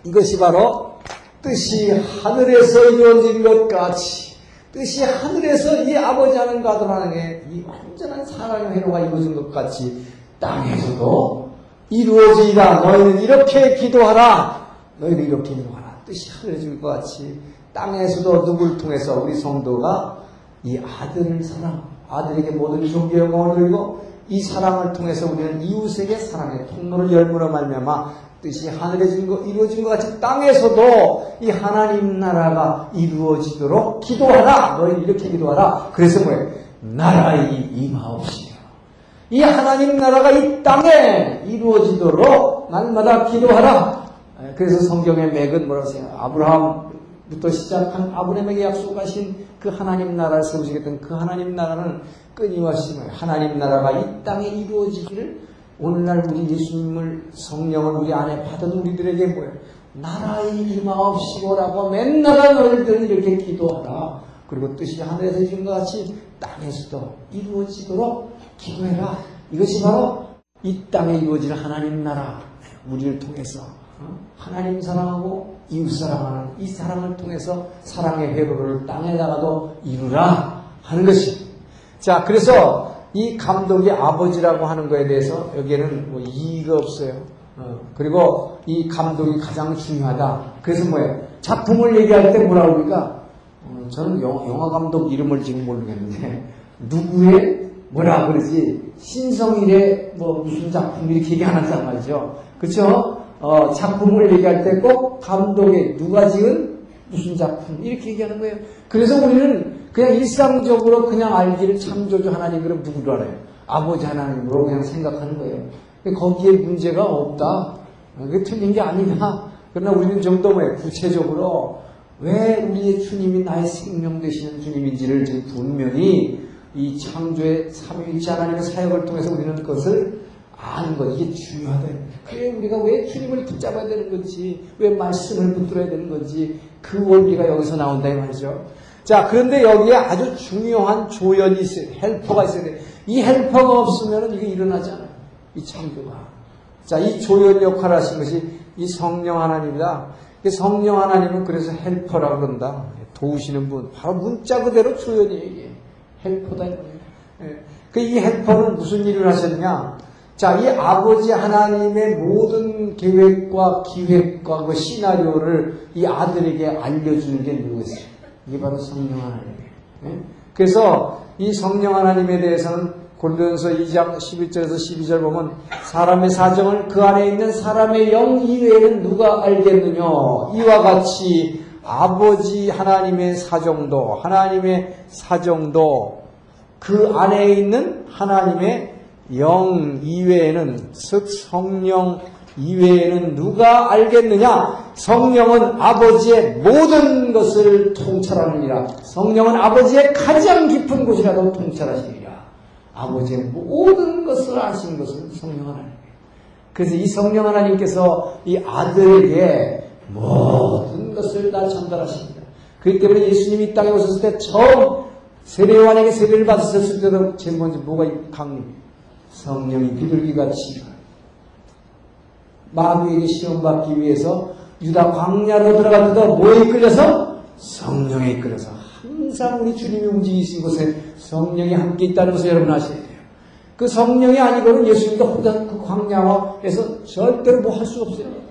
이것이 바로 뜻이 하늘에서 이루어진 것 같이 뜻이 하늘에서 이 아버지 하는 가들 하나님의 이 완전한 사랑의 회로가 이루어진 것 같이 땅에서도 이루어지리라. 너희는 이렇게 기도하라. 너희는 이렇게 기도하라. 뜻이 하늘에서 이것 같이 땅에서도 누구를 통해서 우리 성도가 이 아들을 사랑, 아들에게 모든 종교 영광을 드리고 이 사랑을 통해서 우리는 이웃에게 사랑의 통로를 열므로 말미암아 뜻이 하늘에 이루어진 것 같이 땅에서도 이 하나님 나라가 이루어지도록 기도하라. 너희 이렇게 기도하라. 그래서 뭐예요? 나라의 임하옵시며 이 하나님 나라가 이 땅에 이루어지도록 날마다 기도하라. 그래서 성경의 맥은 뭐라고 해요? 아브라함 부터 시작한 아브라함에게 약속하신 그 하나님 나라를 세우시겠다는 그 하나님 나라는 끊임없이? 하나님 나라가 이 땅에 이루어지기를 오늘날 우리 예수님을 성령을 우리 안에 받은 우리들에게 뭐예요? 나라의 임하옵시고라고 맨날 너희들은 이렇게 기도하라. 그리고 뜻이 하늘에서 이룬 것 같이 땅에서도 이루어지도록 기도해라. 이것이 바로 이 땅에 이루어질 하나님 나라 우리를 통해서 어? 하나님 사랑하고 이웃 사랑하는 이 사랑을 통해서 사랑의 회로를 땅에다가도 이루라 하는 것이. 자, 그래서 이 감독이 아버지라고 하는 거에 대해서 여기에는 뭐 이의가 없어요. 어, 그리고 이 감독이 가장 중요하다. 그래서 뭐예요? 작품을 얘기할 때 뭐라고 그러니까 어, 저는 영, 영화 감독 이름을 지금 모르겠는데 누구의 뭐라 그러지 신성일의 뭐 무슨 작품 이렇게 얘기 안 한단 말이죠. 그렇죠? 어, 작품을 얘기할 때 꼭 감독의 누가 지은 무슨 작품 이렇게 얘기하는 거예요. 그래서 우리는 그냥 일상적으로 그냥 알기를 창조주 하나님 그럼 누구로 알아요? 아버지 하나님으로 그냥 생각하는 거예요. 거기에 문제가 없다. 그게 틀린 게 아니냐. 그러나 우리는 좀더 뭐예요? 구체적으로 왜 우리의 주님이 나의 생명 되시는 주님인지를 지금 분명히 이 창조의 삼위일체 하나님의 사역을 통해서 우리는 그것을 아는 것, 이게 중요하다. 그래, 우리가 왜 주님을 붙잡아야 되는 건지, 왜 말씀을 붙들어야 되는 건지, 그 원리가 여기서 나온다, 이 말이죠. 자, 그런데 여기에 아주 중요한 조연이 있어요. 헬퍼가 있어야 돼. 이 헬퍼가 없으면 이게 일어나지 않아요. 이 창조가. 자, 이 조연 역할을 하신 것이 이 성령 하나님이다. 성령 하나님은 그래서 헬퍼라고 그런다. 도우시는 분. 바로 문자 그대로 조연이 얘기해. 헬퍼다. 그이 헬퍼는 무슨 일을 하셨냐? 자, 이 아버지 하나님의 모든 계획과 기획과 그 시나리오를 이 아들에게 알려주는 게 누구겠어요? 이게 바로 성령 하나님이에요. 그래서 이 성령 하나님에 대해서는 골로연서 2장 11절에서 12절 보면 사람의 사정을 그 안에 있는 사람의 영 이외에는 누가 알겠느냐 이와 같이 아버지 하나님의 사정도 하나님의 사정도 그 안에 있는 하나님의 영 이외에는 즉 성령 이외에는 누가 알겠느냐? 성령은 아버지의 모든 것을 통찰하느니라. 성령은 아버지의 가장 깊은 곳이라도 통찰하시니라. 아버지의 모든 것을 아시는 것은 성령 하나님. 그래서 이 성령 하나님께서 이 아들에게 모든 것을 다 전달하십니다. 그렇기 때문에 예수님이 이 땅에 오셨을 때 처음 세례요한에게 세례를 받으셨을 때도 제일 먼저 뭐가 강림? 성령이 비둘기같이 마귀에게 시험받기 위해서 유다 광야로 때도 뭐에 이끌려서? 성령에 이끌려서 항상 우리 주님이 움직이신 곳에 성령이 함께 있다는 것을 여러분 아셔야 돼요. 그 성령이 아니고는 예수님도 혼자 그 광야에서 절대로 뭐 할 수 없어요.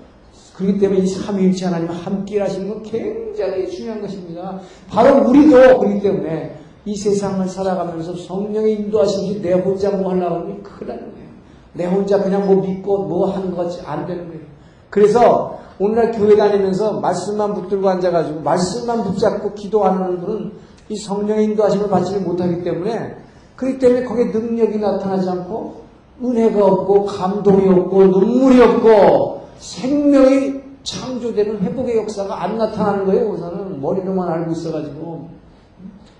그렇기 때문에 이 삼위일체 하나님 함께 하시는 건 굉장히 중요한 것입니다. 바로 우리도 그렇기 때문에 이 세상을 살아가면서 성령의 인도하심이 내 혼자 뭐 하려고 하면 큰일 나는 거예요. 내 혼자 그냥 뭐 믿고 뭐 하는 것 같이 안 되는 거예요. 그래서 오늘날 교회 다니면서 말씀만 붙들고 앉아가지고 말씀만 붙잡고 기도하는 분은 이 성령의 인도하심을 받지 못하기 때문에 그렇기 때문에 거기에 능력이 나타나지 않고 은혜가 없고 감동이 없고 눈물이 없고 생명이 창조되는 회복의 역사가 안 나타나는 거예요. 우선은 머리로만 알고 있어가지고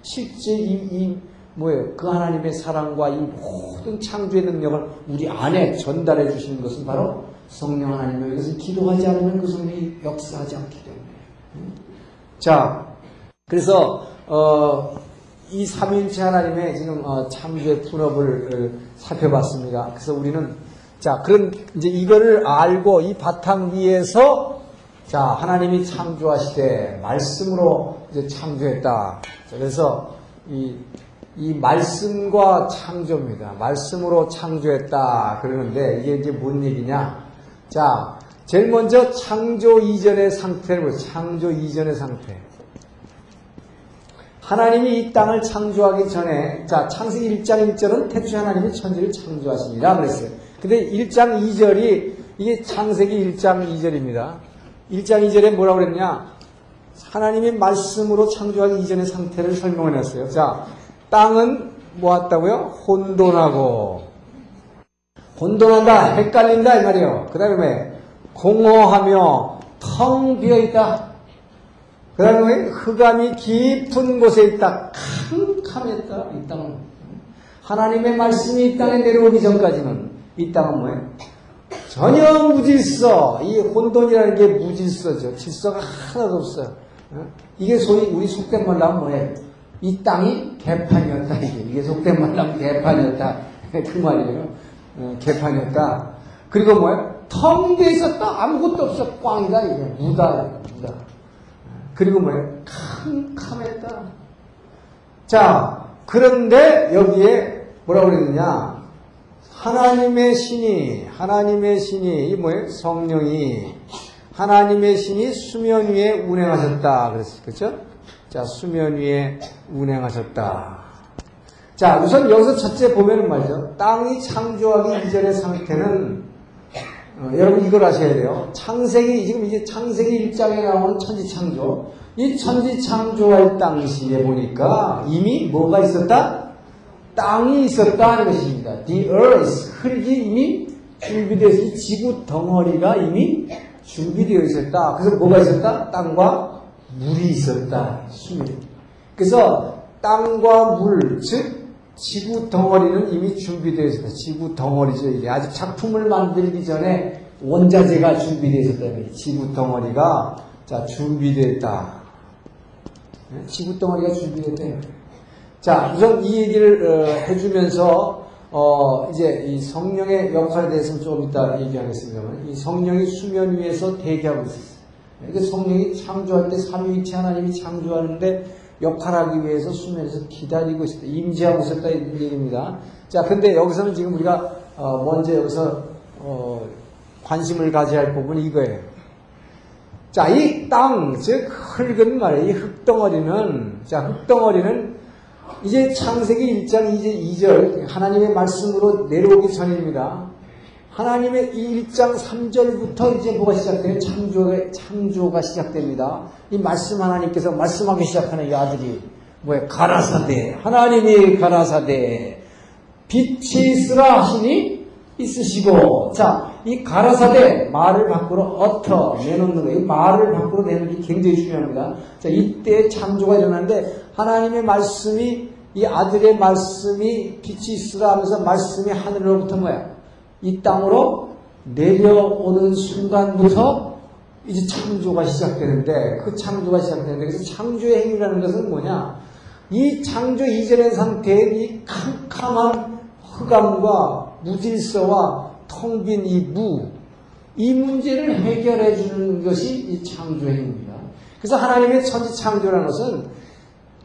실제 이, 이 뭐예요? 그 하나님의 사랑과 이 모든 창조의 능력을 우리 안에 전달해 주시는 것은 바로 성령 하나님이에요. 이것은 기도하지 않으면 그 성령이 역사하지 않기 때문에. 자, 그래서 어, 이 삼일체 하나님의 지금 어, 창조의 분업을 어, 살펴봤습니다. 그래서 우리는 자, 그런 이제 이거를 알고 이 바탕 위에서 자, 하나님이 창조하시되 말씀으로 이제 창조했다. 자, 그래서 이, 이 말씀과 창조입니다. 말씀으로 창조했다. 그러는데 이게 이제 뭔 얘기냐? 자, 제일 먼저 창조 이전의 상태를 보세요. 창조 이전의 상태. 하나님이 이 땅을 창조하기 전에, 자, 창세기 1장 1절은 태초에 하나님이 천지를 창조하십니다. 그랬어요. 근데 1장 2절이, 이게 창세기 1장 2절입니다. 1장 2절에 뭐라고 그랬냐? 하나님이 말씀으로 창조하기 이전의 상태를 설명해 놨어요. 자, 땅은 뭐았다고요? 혼돈하고. 혼돈한다, 헷갈린다, 이 말이에요. 그 다음에 공허하며 텅 비어 있다. 그 다음에 흑암이 깊은 곳에 있다. 캄캄했다. 이 땅은. 하나님의 말씀이 이 땅에 내려오기 전까지는 이 땅은 뭐예요? 전혀 무질서. 이 혼돈이라는 게 무질서죠. 질서가 하나도 없어요. 어? 이게 소위 우리 속된 말로 하면 뭐예요? 이 땅이 개판이었다. 이게, 속된 말로 하면 개판이었다. 그 말이에요. 어, 개판이었다. 그리고 뭐예요? 텅 비어 있었다. 아무것도 없어. 꽝이다. 이게 무다. 무다. 그리고 뭐예요? 캄캄했다. 자, 그런데 여기에 뭐라고 그랬느냐? 하나님의 신이, 하나님의 신이, 이 뭐예요? 성령이, 하나님의 신이 수면 위에 운행하셨다. 그랬어요. 그죠? 자, 수면 위에 운행하셨다. 자, 우선 여기서 첫째 보면은 말이죠. 땅이 창조하기 이전의 상태는 어, 여러분 이걸 아셔야 돼요. 창세기 지금 이제 창세기 1장에 나오는 천지 창조. 이 천지 창조할 당시에 보니까 이미 뭐가 있었다? 땅이 있었다는 것입니다. The earth 흙이 이미 준비되어 있어 지구 덩어리가 이미 준비되어 있었다. 그래서 뭐가 있었다? 땅과 물이 있었다. 수미. 그래서 땅과 물, 즉 지구 덩어리는 이미 준비되어 있었다. 지구 덩어리죠. 이게 아직 작품을 만들기 전에 원자재가 준비되어 있었다. 지구 덩어리가 자 준비됐다. 네? 지구 덩어리가 준비됐다. 자 우선 이 얘기를 어, 해주면서 어, 이제 이 성령의 역할에 대해서는 좀 이따 얘기하겠습니다만 이 성령이 수면 위에서 대기하고 있었어요. 이게 성령이 창조할 때 삼위일체 하나님이 창조하는데 역할하기 위해서 수면에서 기다리고 있었다. 임재하고 있었다. 이런 얘기입니다. 자, 근데 여기서는 지금 우리가, 어, 먼저 여기서, 어, 관심을 가져야 할 부분이 이거예요. 자, 이 땅, 즉, 흙은 말이에요. 이 흙덩어리는, 자, 흙덩어리는 이제 창세기 1장 이제 2절, 하나님의 말씀으로 내려오기 전입니다. 하나님의 이 1장 3절부터 이제 뭐가 시작돼요? 창조가, 창조가 시작됩니다. 이 말씀 하나님께서 말씀하기 시작하는 이 아들이 뭐예요? 가라사대. 하나님이 가라사대. 빛이 있으라 하시니 있으시고. 자, 이 가라사대 말을 밖으로 어터 내놓는 거예요. 이 말을 밖으로 내는 게 굉장히 중요합니다. 자, 이때 창조가 일어나는데 하나님의 말씀이 이 아들의 말씀이 빛이 있으라 하면서 말씀이 하늘로부터 뭐야? 이 땅으로 내려오는 순간부터 이제 창조가 시작되는데 그 창조가 시작되는데 그래서 창조의 행위라는 것은 뭐냐? 이 창조 이전의 상태의 이 캄캄한 흑암과 무질서와 텅 빈 이 무, 이 문제를 해결해 주는 것이 이 창조 행위입니다. 그래서 하나님의 천지 창조라는 것은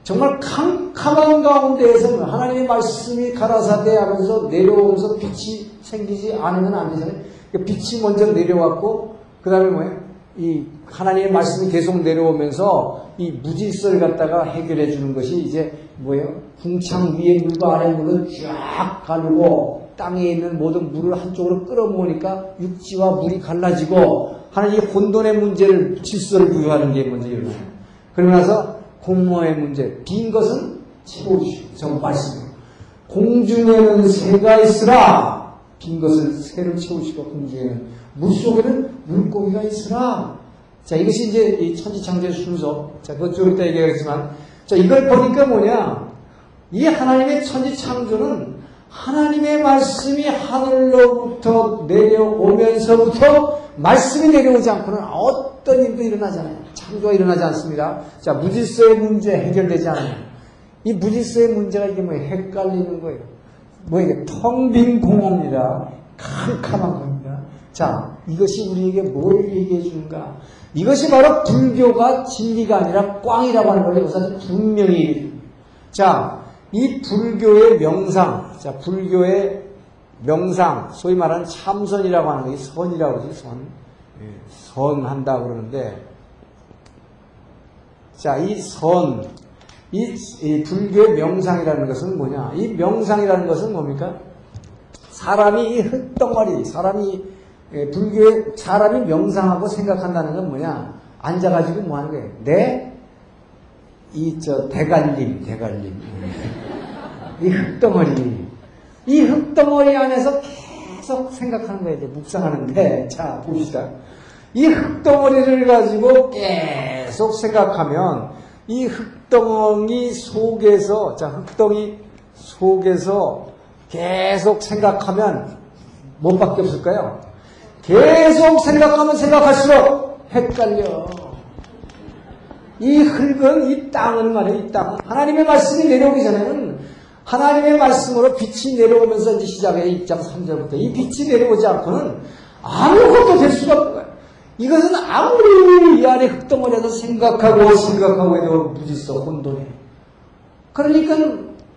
정말 캄캄한 가운데에서 하나님의 말씀이 가라사대 하면서 내려오면서 빛이 생기지 않으면 안 되잖아요. 그러니까 빛이 먼저 내려왔고, 그 다음에 뭐예요? 이 하나님의 말씀이 계속 내려오면서 이 무질서를 갖다가 해결해 주는 것이 이제 뭐예요? 궁창 위에 물과 아래 물을 쫙 가르고 땅에 있는 모든 물을 한쪽으로 끌어모으니까 육지와 물이 갈라지고 하나님이 혼돈의 문제를 질서를 부여하는 게 먼저 일어나요. 그러고 나서 공모의 문제, 빈 것은 채워주시고, 저 말씀. 공중에는 새가 있으라. 빈 것을 새를 채우시고, 공중에는. 물 속에는 물고기가 있으라. 자, 이것이 이제 이 천지창조의 순서. 자, 그것 좀 이따 얘기하겠지만. 자, 이걸 보니까 뭐냐. 이 하나님의 천지창조는 하나님의 말씀이 하늘로부터 내려오면서부터 말씀이 내려오지 않고는 어 떤 일도 일어나지 않아요. 창조가 일어나지 않습니다. 자, 무질서의 문제 해결되지 않아요. 이 무질서의 문제가 이게 뭐예요? 헷갈리는 거예요. 뭐 이게 텅 빈 공허입니다. 캄캄한 겁니다. 자, 이것이 우리에게 뭘 얘기해 주는가? 이것이 바로 불교가 진리가 아니라 꽝이라고 하는 걸 여기서 분명히 자, 이 불교의 명상, 자, 불교의 명상, 소위 말하는 참선이라고 하는 게 선이라고 그러지, 선. 예, 선한다 그러는데, 자, 이 선, 이, 이 불교의 명상이라는 것은 뭐냐? 이 명상이라는 것은 뭡니까? 사람이 이 흙덩어리, 사람이, 예, 불교의 사람이 명상하고 생각한다는 건 뭐냐? 앉아가지고 뭐 하는 거예요? 내, 이, 저, 대갈림, 대갈림. 이 흙덩어리. 이 흙덩어리 안에서 계속 생각하는 거예요. 묵상하는데. 자, 봅시다. 이 흙덩어리를 가지고 계속 생각하면 이 흙덩이 속에서, 자, 흙덩이 속에서 계속 생각하면 뭔밖에 없을까요? 계속 생각하면 생각할수록 헷갈려. 이 흙은 이 땅은 말이에요. 이 땅은 하나님의 말씀이 내려오기 전에는 하나님의 말씀으로 빛이 내려오면서 이제 시작해 2장 3절부터 이 빛이 내려오지 않고는 아무것도 될 수가 없는 거예요. 이것은 아무리 이 안에 흙덩어리에서 생각하고 생각하고 해도 무지서 혼돈해. 그러니까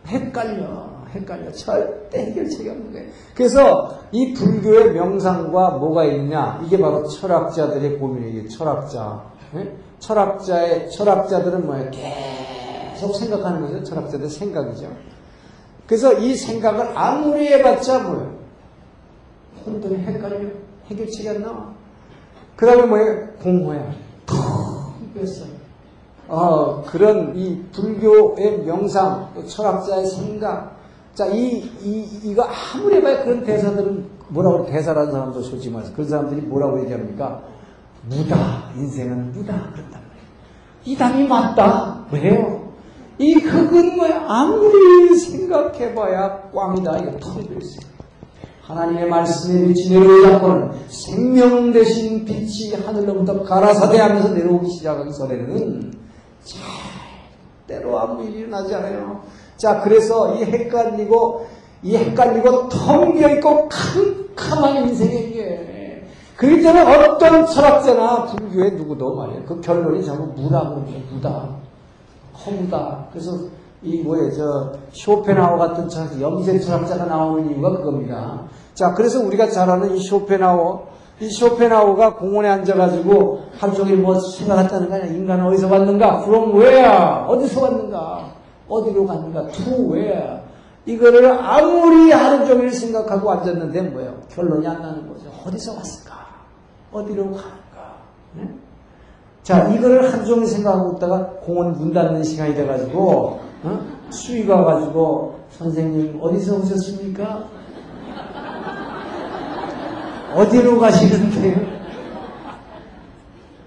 헷갈려. 헷갈려. 절대 해결책이 없는 거예요. 그래서 이 불교의 명상과 뭐가 있느냐? 이게 바로 철학자들의 고민이에요. 철학자. 네? 철학자의, 철학자들은 뭐예요? 계속 생각하는 거죠. 철학자들의 생각이죠. 그래서 이 생각을 아무리 해봤자 뭐예요? 혼돈이 헷갈려. 해결책이 안 나와. 그 다음에 뭐예요? 공허야. 텅 뺐어요. 어, 그런 이 불교의 명상, 철학자의 생각. 자, 이, 이, 이거 아무리 해봐야 그런 대사들은 뭐라고 대사라는 사람도 솔직히 말해서 그런 사람들이 뭐라고 얘기합니까? 무다. 인생은 무다. 그런단 말이에요. 이 답이 맞다. 왜요? 이 흙은 뭐야? 아무리 생각해봐야 꽝이다. 이거 텅 비어있어요. 하나님의 말씀에 빛이 내려오지 않고는 생명 대신 빛이 하늘로부터 가라사대하면서 내려오기 시작하기 전에는 절대로 아무 일이 일어나지 않아요. 자, 그래서 이 헷갈리고, 이 헷갈리고 텅 비어있고 캄캄한 인생의 게 그렇기 때문에 어떤 철학자나 불교의 누구도 말이에요. 그 결론이 전부 무라고 그래요. 무다. 허무다. 그래서 이 뭐예요, 저 쇼펜하우 같은 철학, 염세 철학자가 나오는 이유가 그겁니다. 자, 그래서 우리가 잘 아는 이 쇼펜하우, 이 쇼펜하우가 공원에 앉아가지고 종일 뭐 생각했다는 거 아니야. 인간은 어디서 왔는가? From where? 어디서 왔는가? 어디로 갔는가? To where? 이거를 아무리 하루 종일 생각하고 앉았는데 뭐예요? 결론이 안 나는 거죠. 어디서 왔을까? 어디로 가는가? 네? 자, 이거를 하루 종일 생각하고 있다가 공원 문 닫는 시간이 돼가지고, 어? 수위가 와가지고, 선생님, 어디서 오셨습니까? 어디로 가시는데요?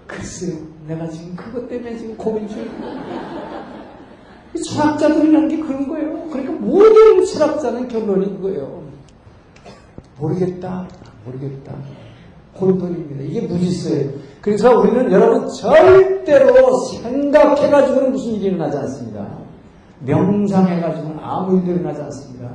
글쎄요, 내가 지금 그것 때문에 지금 고민 중이고. 철학자들이라는 게 그런 거예요. 그러니까 모든 철학자는 결론이 그거예요. 모르겠다, 모르겠다. 혼돈입니다. 이게 무지서예요. 그래서 우리는 여러분 절대로 생각해가지고는 무슨 일이 일어나지 않습니다. 명상해가지고는 아무 일도 일어나지 않습니다.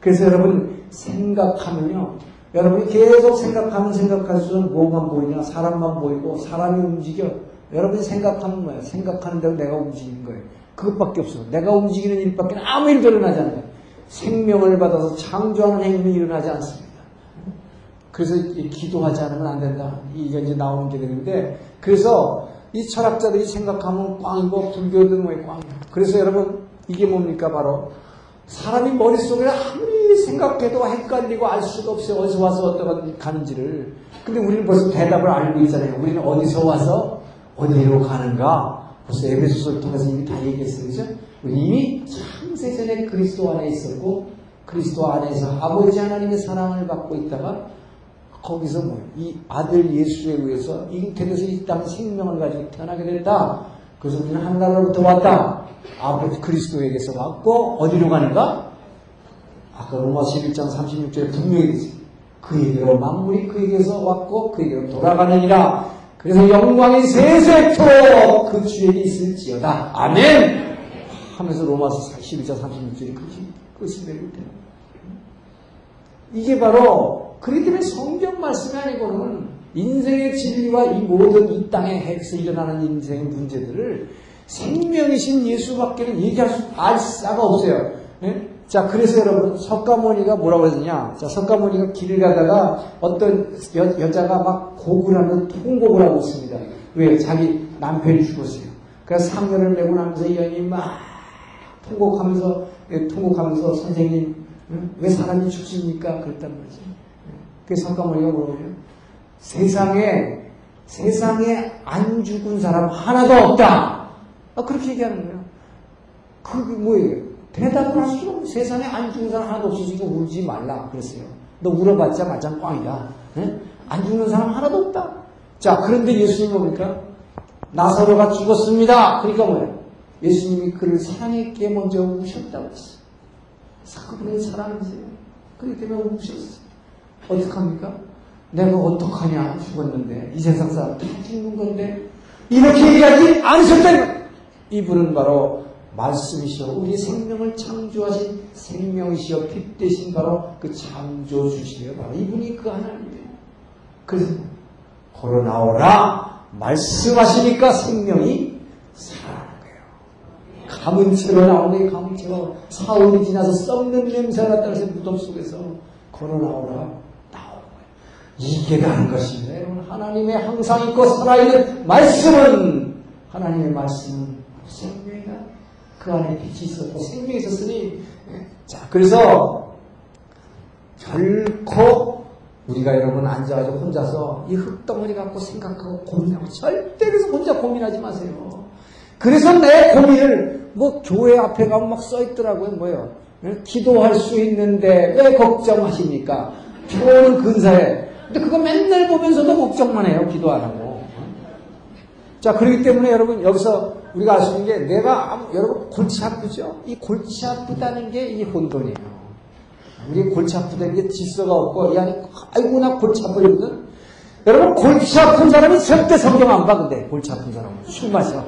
그래서 여러분 생각하면요. 여러분이 계속 생각하면 생각할수록 뭐만 보이냐? 사람만 보이고 사람이 움직여. 여러분이 생각하는 거예요. 생각하는 대로 내가 움직이는 거예요. 그것밖에 없어. 내가 움직이는 일밖에 아무 일도 일어나지 않아요. 생명을 받아서 창조하는 행위는 일어나지 않습니다. 그래서 기도하지 않으면 안 된다. 이게 이제 나오는 게 되는데, 그래서 이 철학자들이 생각하면 꽝이고, 불교들은 왜 꽝이야. 그래서 여러분, 이게 뭡니까? 바로, 사람이 머릿속에 아무리 생각해도 헷갈리고 알 수가 없어요. 어디서 와서 어디로 가는지를. 근데 우리는 벌써 대답을 알고 있잖아요. 우리는 어디서 와서 어디로 가는가? 벌써 에베소서를 통해서 이미 다 얘기했어요. 그죠? 이미 창세전에 그리스도 안에 있었고, 그리스도 안에서 아버지 하나님의 사랑을 받고 있다가 거기서 뭐, 이 아들 예수에 의해서 잉태돼서 이 땅 생명을 가지고 태어나게 됐다. 그래서 우리는 하늘나라로부터 왔다. 아버지 그리스도에게서 왔고, 어디로 가는가? 아까 로마 11장 36절에 분명히 있어요. 그에게로 만물이 그에게서 왔고, 그에게로 돌아가느니라. 그래서 영광이 세세토록 그 주에게 있을지어다. 아멘! 하면서 로마서 12장 36절이 끝이 되고 이게 바로 그렇기 때문에 성경 말씀이 아니고는 인생의 진리와 이 모든 이 땅에 해서 일어나는 인생의 문제들을 생명이신 예수밖에는 얘기할 수, 알 수가 없어요. 예? 자, 그래서 여러분, 석가모니가 뭐라고 했느냐? 자, 석가모니가 길을 가다가 어떤 여, 자가막 곡을 하는 통곡을 하고 있습니다. 왜? 자기 남편이 죽었어요. 그래서 상녀를 메고 나면서 이 여인이 막 통곡하면서, 예, 통곡하면서 선생님, 왜 사람이 죽습니까? 그랬단 말이죠. 예. 그래서 석가모니가 뭐라고 해요? 세상에, 세상에 안 죽은 사람 하나도 없다. 아, 그렇게 얘기하는 거예요. 그게 뭐예요? 대답을 할 수가 없어. 세상에 안 죽는 사람 하나도 없어. 지금 울지 말라. 그랬어요. 너 울어봤자 마장 꽝이다. 네? 안 죽는 사람 하나도 없다. 자, 그런데 예수님 뭡니까? 나사로가 죽었습니다. 그러니까 뭐예요? 예수님이 그를 사랑했기에 먼저 우셨다고 했어요. 그분의 사랑이세요. 그렇기 때문에 우셨어요. 어떡합니까? 내가 어떡하냐 죽었는데. 이 세상 사람 다 죽는 건데. 이렇게 얘기하지 않으셨다는 이분은 바로 말씀이시여 우리 생명을 창조하신 생명이시여 빛 대신 바로 그 창조주시여 바로 이분이 그 하나님이에요. 그래서 걸어 나오라 말씀하시니까 생명이 살아나는 거예요. 감은 채로 나오네. 감은 채로 사흘이 지나서 썩는 냄새가 해서 무덤 속에서. 걸어 나오라. 이게 다른 것입니다. 여러분 하나님의 항상 있고 살아있는 말씀은 하나님의 말씀은 생명이다. 그 안에 빛이 있었고 생명이 있었으니 자 그래서 결코 우리가 여러분 앉아가지고 혼자서 이 흙덩어리 갖고 생각하고 고민하고 절대 그래서 혼자 고민하지 마세요. 그래서 내 고민을 뭐 교회 앞에 가면 막 써있더라고요. 뭐요? 기도할 수 있는데 왜 걱정하십니까? 표는 근사해. 근데 그거 맨날 보면서도 걱정만 해요. 기도 안 하고. 자, 그렇기 때문에 여러분 여기서 우리가 알 수 있는 게 내가 여러분 골치 아프죠? 이 골치 아프다는 게 이 혼돈이에요. 우리 골치 아프다는 게 질서가 없고 이 안에 아이고 나 골치 아프거든. 여러분 골치 아픈 사람이 절대 성경 안 봐. 근데 골치 아픈 사람은 술 마셔.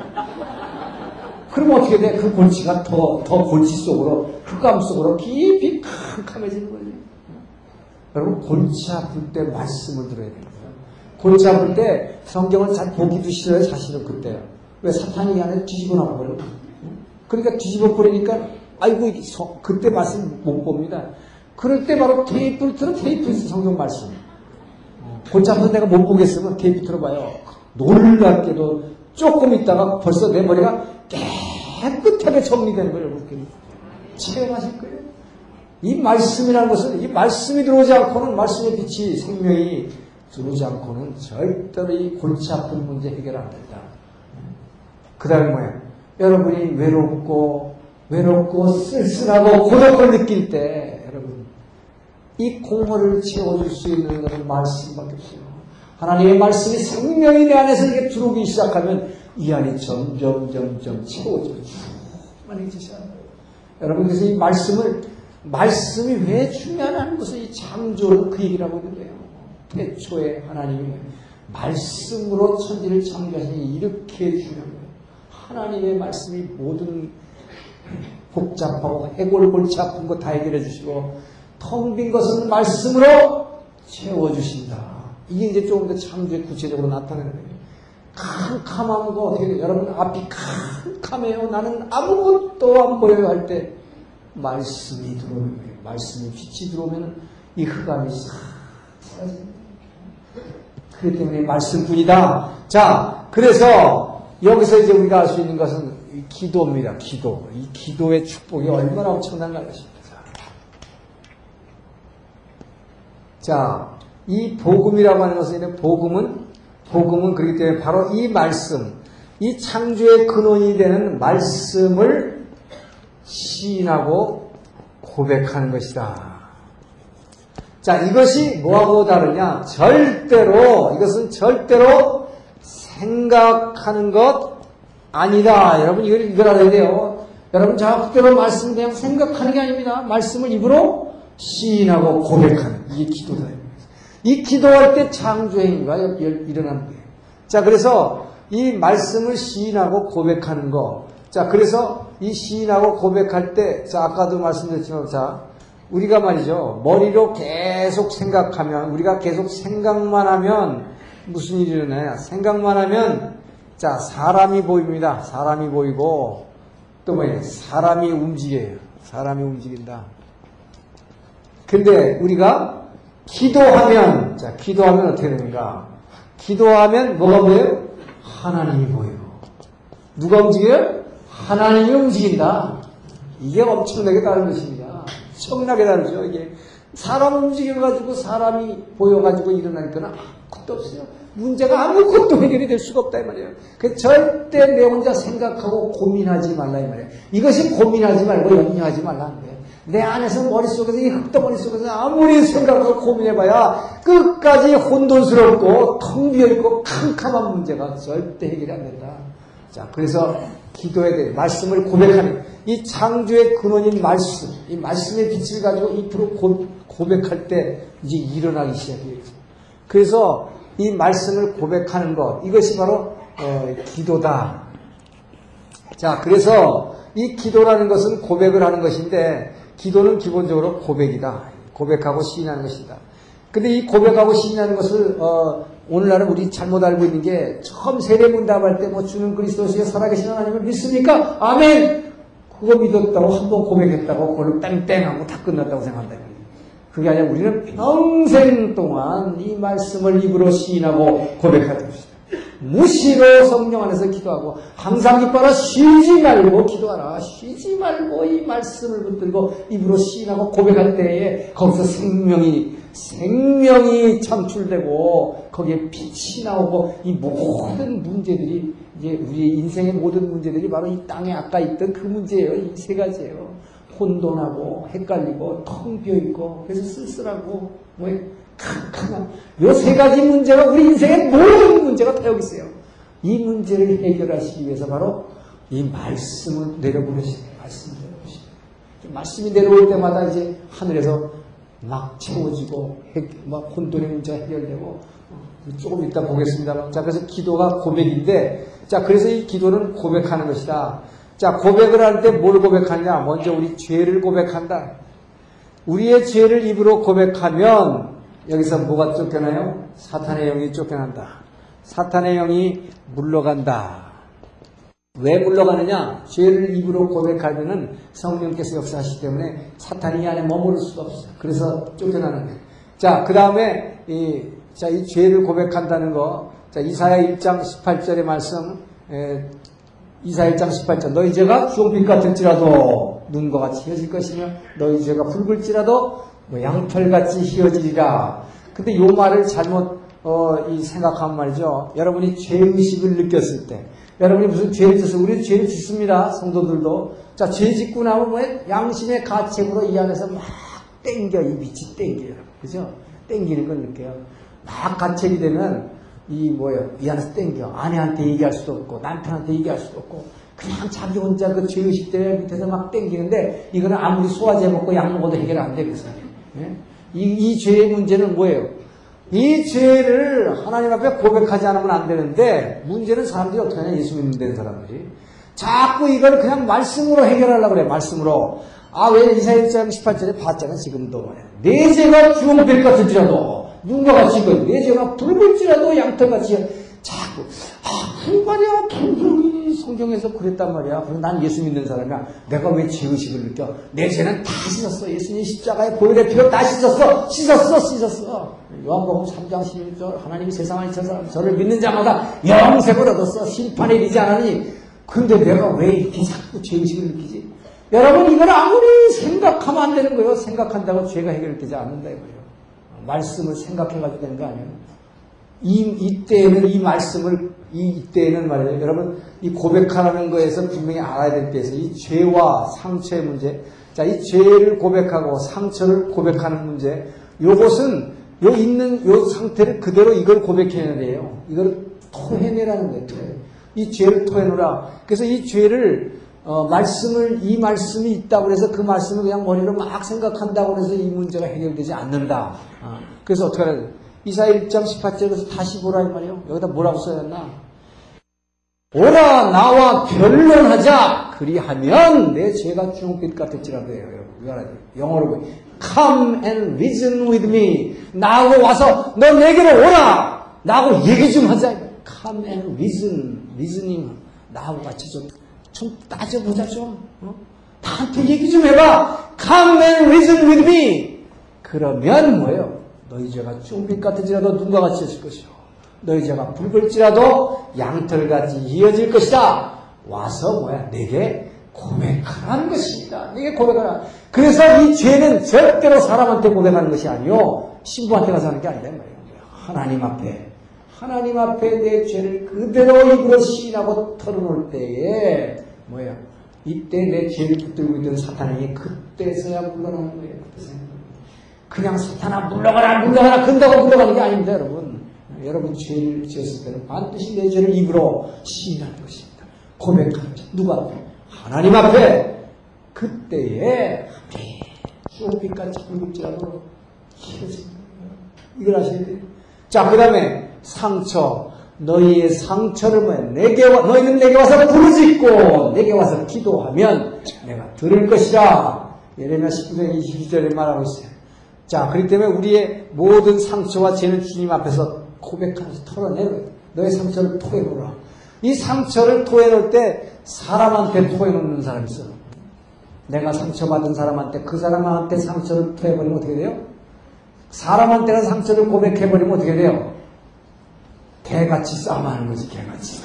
그러면 어떻게 돼? 그 골치가 더, 더 골치 속으로, 흑암 속으로 깊이 캄캄해지는 거죠. 여러분, 골치 아플 때 말씀을 들어야 됩니다. 골치 아플 때 성경을 잘 보기도 싫어요, 자신은 그때요. 왜 사탄이 안에 뒤집어 놔버려. 그러니까 뒤집어 버리니까, 아이고, 그때 말씀 못 봅니다. 그럴 때 바로 테이프를 틀어 테이프에서 성경 말씀. 골치 아픈 내가 못 보겠으면 테이프 틀어봐요. 놀랍게도 조금 있다가 벌써 내 머리가 깨끗하게 정리되는 거예요, 이렇게. 체험하실 거예요. 이 말씀이라는 것은, 이 말씀이 들어오지 않고는, 말씀의 빛이, 생명이 들어오지 않고는 절대로 이 골치 아픈 문제 해결 안 된다. 그 다음에 뭐야? 여러분이 외롭고, 외롭고, 쓸쓸하고, 고독을 느낄 때, 여러분, 이 공허를 채워줄 수 있는 것은 말씀밖에 없어요. 하나님의 말씀이 생명이 내 안에서 이렇게 들어오기 시작하면 이 안이 점점 점점 채워져 충만해지셔. 여러분 그래서 이 말씀을 말씀이 왜 중요하냐는 것을 이 창조는 그 얘기라고 하는데요. 태초에 하나님이 말씀으로 천지를 창조하시니 이렇게 중요한 거예요. 하나님의 말씀이 모든 복잡하고 해골 골치 아픈 거 다 해결해 주시고 텅 빈 것은 말씀으로 채워 주신다. 이게 이제 조금 더 창조에 구체적으로 나타나는 거예요. 캄캄한 거? 여러분 앞이 캄캄해요. 나는 아무것도 안 보여요 할 때 말씀이 들어오는 거예요. 말씀이 빛이 들어오면 이 흑암이 싹 사라집니다. 그렇기 때문에 말씀뿐이다. 자, 그래서 여기서 이제 우리가 알 수 있는 것은 기도입니다. 기도. 이 기도의 축복이 얼마나 엄청난 것입니다. 자, 이 복음이라고 하는 것은 복음은 복음은 그렇기 때문에 바로 이 말씀, 이 창조의 근원이 되는 말씀을 시인하고 고백하는 것이다. 자, 이것이 뭐하고 다르냐? 절대로, 이것은 절대로 생각하는 것 아니다. 여러분, 이걸, 이걸 알아야 돼요. 여러분, 자, 그대로 말씀 그냥 생각하는 게 아닙니다. 말씀을 입으로 시인하고 고백하는. 이게 기도다. 이 기도할 때 창조행위가 일어나는 거예요. 자, 그래서 이 말씀을 시인하고 고백하는 거. 자, 그래서 이 시인하고 고백할 때, 자, 아까도 말씀드렸지만, 자, 우리가 말이죠. 머리로 계속 생각하면, 우리가 계속 생각만 하면, 무슨 일이 일어나냐? 생각만 하면 자 사람이 보입니다. 사람이 보이고 또 뭐예요? 사람이 움직여요. 사람이 움직인다. 근데 우리가 기도하면 자 기도하면 어떻게 되는가? 기도하면 뭐가 보여요? 하나님이 보이고 누가 움직여요? 하나님이 움직인다. 이게 엄청나게 다른 것입니다. 엄청나게 다르죠. 이게 사람 움직여가지고 사람이 보여가지고 일어나니까 아무것도 없어요. 문제가 아무것도 해결이 될 수가 없다 이 말이에요. 그 절대 내 혼자 생각하고 고민하지 말라 이 말이에요. 이것이 고민하지 말고 염려하지 말라는 거예요. 내 안에서 머릿속에서 이 흙덩어리 속에서 아무리 생각하고 고민해봐야 끝까지 혼돈스럽고 텅 비어있고 캄캄한 문제가 절대 해결이 안 된다. 자, 그래서 기도에 대해 말씀을 고백하는 이 창조의 근원인 말씀, 이 말씀의 빛을 가지고 이프로 고백할 때 이제 일어나기 시작해요. 그래서 이 말씀을 고백하는 것, 이것이 바로 어, 기도다. 자, 그래서 이 기도라는 것은 고백을 하는 것인데, 기도는 기본적으로 고백이다. 고백하고 시인하는 것이다. 근데 이 고백하고 시인하는 것을 어, 오늘날은 우리 잘못 알고 있는 게 처음 세례문답할 때 뭐 주는 그리스도시에 살아계신 하나님을 믿습니까? 아멘. 그거 믿었다고 한 번 고백했다고 그걸로 땡땡하고 다 끝났다고 생각한다. 그게 아니라 우리는 평생 동안 이 말씀을 입으로 시인하고 고백하는 것이다. 무시로 성령 안에서 기도하고 항상 기뻐라 쉬지 말고 기도하라 쉬지 말고 이 말씀을 붙들고 입으로 시인하고 고백할 때에 거기서 생명이 생명이 창출되고 거기에 빛이 나오고 이 모든 문제들이 이제 우리 인생의 모든 문제들이 바로 이 땅에 아까 있던 그 문제예요. 이 세 가지예요. 혼돈하고 헷갈리고 텅 비어 있고 그래서 쓸쓸하고 뭐 캄캄한 요세 가지 문제가 우리 인생의 모든 문제가 다 여기 있어요. 이 문제를 해결하시기 위해서 바로 이 말씀을 내려보내시는 말씀을 내려보시는 말씀이 내려올 때마다 이제 하늘에서 막 채워지고 막 혼돈의 문제가 해결되고 어, 조금 이따 보겠습니다. 자 그래서 기도가 고백인데 자 그래서 이 기도는 고백하는 것이다. 자 고백을 할 때 뭘 고백하느냐? 먼저 우리 죄를 고백한다. 우리의 죄를 입으로 고백하면 여기서 뭐가 쫓겨나요? 사탄의 영이 쫓겨난다. 사탄의 영이 물러간다. 왜 물러가느냐? 죄를 입으로 고백하면은 성령께서 역사하시기 때문에 사탄이 이 안에 머무를 수가 없어요. 그래서 쫓겨나는 거예요. 자, 그 다음에 이, 자, 이 죄를 고백한다는 거. 자, 이사야 1장 18절의 말씀. 에, 이사야 1장 18절. 너희 죄가 주홍빛 같을지라도 눈과 같이 휘어질 것이며 너희 죄가 붉을지라도 뭐 양털같이 휘어지리라. 근데 요 말을 잘못 어, 이 생각하면 말이죠. 여러분이 죄의식을 느꼈을 때 여러분이 무슨 죄를 짓어 우리도 죄를 짓습니다. 성도들도. 자, 죄 짓고 나면 뭐 양심의 가책으로 이 안에서 막 땡겨. 이 빛이 땡겨요. 그죠? 땡기는 걸 느껴요. 막 가책이 되면 이 뭐예요? 이 안에서 땡겨. 아내한테 얘기할 수도 없고 남편한테 얘기할 수도 없고 그냥 자기 혼자 그 죄의식 때문에 밑에서 막 땡기는데 이거는 아무리 소화제 먹고 약 먹어도 해결 안 되거든요. 예? 이, 이 죄의 문제는 뭐예요? 이 죄를 하나님 앞에 고백하지 않으면 안 되는데 문제는 사람들이 어떻게 하냐? 예수 믿는 데 사람들이. 자꾸 이걸 그냥 말씀으로 해결하려고 그래 말씀으로. 아 왜 이사야 1장 18절에 봤잖아 지금도 내 죄가 주홍빛 같을지라도 눈과 같이 이건 내 죄가 붉을지라도 양털같이 자꾸 아, 그 말이야 분명히 성경에서 그랬단 말이야. 그럼 난 예수 믿는 사람이야. 내가 왜 죄의식을 느껴? 내 죄는 다 씻었어. 예수님 십자가에 보혈의 피로 다 씻었어. 씻었어. 씻었어. 요한복음 3장 11절 하나님이 세상을 이처럼 저를 믿는 자마다 영생을 얻었어. 심판에 이르지 않으니 근데 내가 왜 이렇게 자꾸 죄의식을 느끼지? 여러분 이걸 아무리 생각하면 안 되는 거예요. 생각한다고 죄가 해결되지 않는다 이거예요. 말씀을 생각해가지고 되는 거 아니에요. 이, 이때에는 이 말씀을, 이, 이때에는 말이에요. 여러분, 이 고백하는 거에서 분명히 알아야 될 때에서 이 죄와 상처의 문제, 자, 이 죄를 고백하고 상처를 고백하는 문제, 요것은 요 있는 요 상태를 그대로 이걸 고백해야 돼요. 이걸 토해내라는 거예요. 이 죄를 토해놓으라. 그래서 이 죄를 어, 말씀을 이 말씀이 있다고 해서 그 말씀을 그냥 머리로 막 생각한다고 해서 이 문제가 해결되지 않는다. 어, 그래서 어떻게 하냐? 이사 1장 18절에서 다시 보라 이 말이에요. 여기다 뭐라고 써야했나 오라 나와 변론하자. 그리하면 내 죄가 주홍빛 같을지라도 해요. 영어로 보면 Come and reason with me. 나하고 와서 너 내게로 오라. 나하고 얘기 좀 하자. Come and reason, reasoning. 나하고 같이 좀, 좀 따져보자 좀. 어? 나한테 얘기 좀 해봐. Come and reason with me. 그러면 뭐예요? 너희 죄가 쭈빛 같을지라도 눈과 같이 해질 것이요. 너희 죄가 붉을지라도 양털같이 이어질 것이다. 와서 뭐야? 내게 고백하라는 것입니다. 내게 고백하라. 그래서 이 죄는 절대로 사람한테 고백하는 것이 아니요. 신부한테 가서 하는 게 아니란 말이에요. 하나님 앞에. 하나님 앞에 내 죄를 그대로 입으로 시인하고 털어놓을 때에, 뭐야. 이때 내 죄를 붙들고 있던 사탄이 그때서야 물러나는 거예요. 그 냥 사탄아 물러가라 물러가라 근다고 물러가는 게 아닙니다 여러분. 여러분 죄를 지었을 때는 반드시 내 죄를 입으로 시인하는 것입니다. 고백하는 자 누가 앞에? 하나님 앞에. 그때에 쇼빛같이 붉을지라도 이걸 아셔야 돼요. 자 그 다음에 상처. 너희의 상처를 뭐야 내게 와, 너희는 내게 와서 부르짖고 내게 와서 기도하면 내가 들을 것이라. 예레미야 19장 22절에 말하고 있어요 자, 그렇기 때문에 우리의 모든 상처와 죄는 주님 앞에서 고백하면서 털어내는 너의 상처를 토해놓으라. 이 상처를 토해놓을 때 사람한테 토해놓는 사람이 있어. 내가 상처받은 사람한테 그 사람한테 상처를 토해버리면 어떻게 돼요? 사람한테는 상처를 고백해버리면 어떻게 돼요? 개같이 싸움하는 거지, 개같이.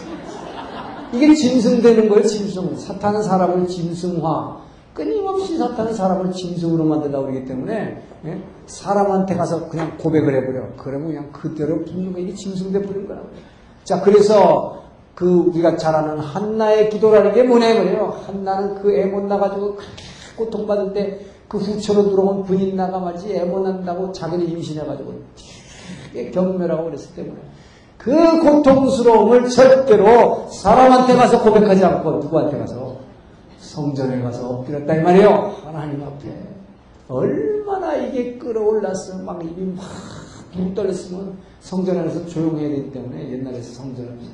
이게 짐승되는 거예요, 짐승. 사탄은 사람을 짐승화. 끊임없이 사탄은 사람을 짐승으로 만든다고 그러기 때문에 예? 사람한테 가서 그냥 고백을 해버려. 그러면 그냥 그대로 거 이게 짐승 돼 버리는 거라고. 자, 그래서 그 우리가 잘 아는 한나의 기도라는 게 뭐냐면요. 한나는 그 애 못 나가지고 고통받을 때 그 후처로 들어온 분인 나가 말지 애 못 난다고 자기를 임신해가지고 경멸하고 그랬을 때문에 그 고통스러움을 절대로 사람한테 가서 고백하지 않고 누구한테 가서 성전에 가서 엎드렸다 이 말이에요. 하나님 앞에. 얼마나 이게 끌어올랐으면 막 입이 막붕 떨렸으면 성전에 가서 조용해야 되기 때문에 옛날에 성전에서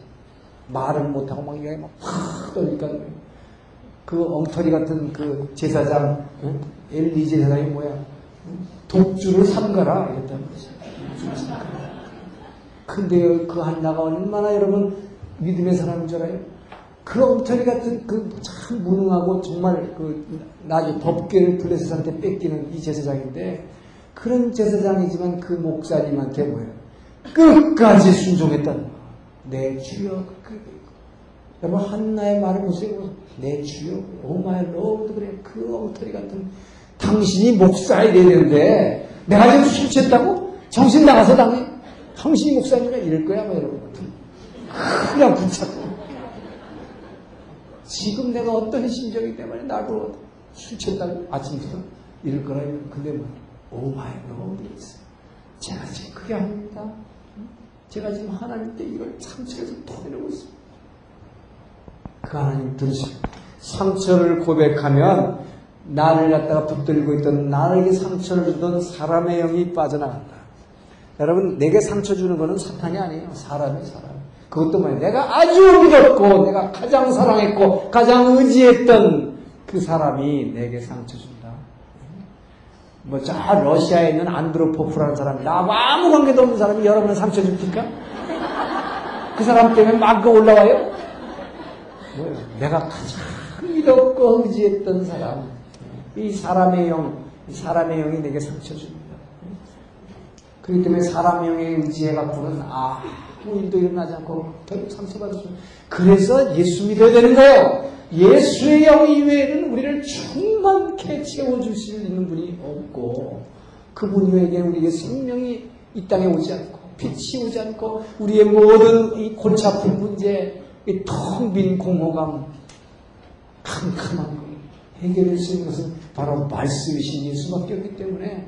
말을 못하고 막 이게 막팍 떨리니까 그 엉터리 같은 그 제사장 엘리 제사장이 뭐야 독주를 삼가라 이랬다는 거죠. 근데 그 한나가 얼마나 여러분 믿음의 사람인 줄 알아요? 그 엉터리 같은 그 참 무능하고 정말 그 나중에 법계를 블레셋한테 뺏기는 이 제사장인데 그런 제사장이지만 그 목사님한테 뭐예요? 끝까지 순종했다는 내 주여 그, 여러분 한나의 말을 보세요. 내 주여 Oh my Lord 그래 그 엉터리 같은 당신이 목사야 되는데 내가 지금 술 취했다고? 정신 나가서 당해? 당신이 목사님이라 이럴 거야 뭐 여러분 그냥 붙잡고 지금 내가 어떤 심정이 때문에 나도 술 취했다고 아침부터 이럴 거라 근데 뭐 oh my Lord 제가 지금 그게 아닙니다 제가 지금 하나님께 이걸 상처에서 터내고 있습니다 그 하나님 들으시고 상처를 고백하면 나를 갖다가 붙들고 있던 나에게 상처를 주던 사람의 영이 빠져나간다. 여러분 내게 상처 주는 것은 사탄이 아니에요. 사람이 사람. 그것도 뭐예요? 내가 아주 믿었고 내가 가장 사랑했고 가장 의지했던 그 사람이 내게 상처 준다. 뭐 저 러시아에 있는 안드로포프라는 사람이 나하고 아무 관계도 없는 사람이 여러분을 상처 줍니까? 그 사람 때문에 막 올라와요? 뭐예요? 내가 가장 믿었고 의지했던 사람. 이 사람의 영, 이 사람의 영이 내게 상처 줍니다. 그렇기 때문에 사람의 영에 의지해 갖고는 아무 일도 일어나지 않고 결국 상처받았죠. 그래서 예수 믿어야 되는 거예요. 예수의 영 이외에는 우리를 충만케 채워줄 수 있는 분이 없고 그분 이외에는 우리에게 생명이 이 땅에 오지 않고 빛이 오지 않고 우리의 모든 이 골치 아픈 문제, 이텅빈 공허감, 캄캄한 거 해결할 수 있는 것은 바로 말씀이신 예수밖에 없기 때문에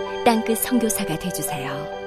땅끝 성교사가 되주세요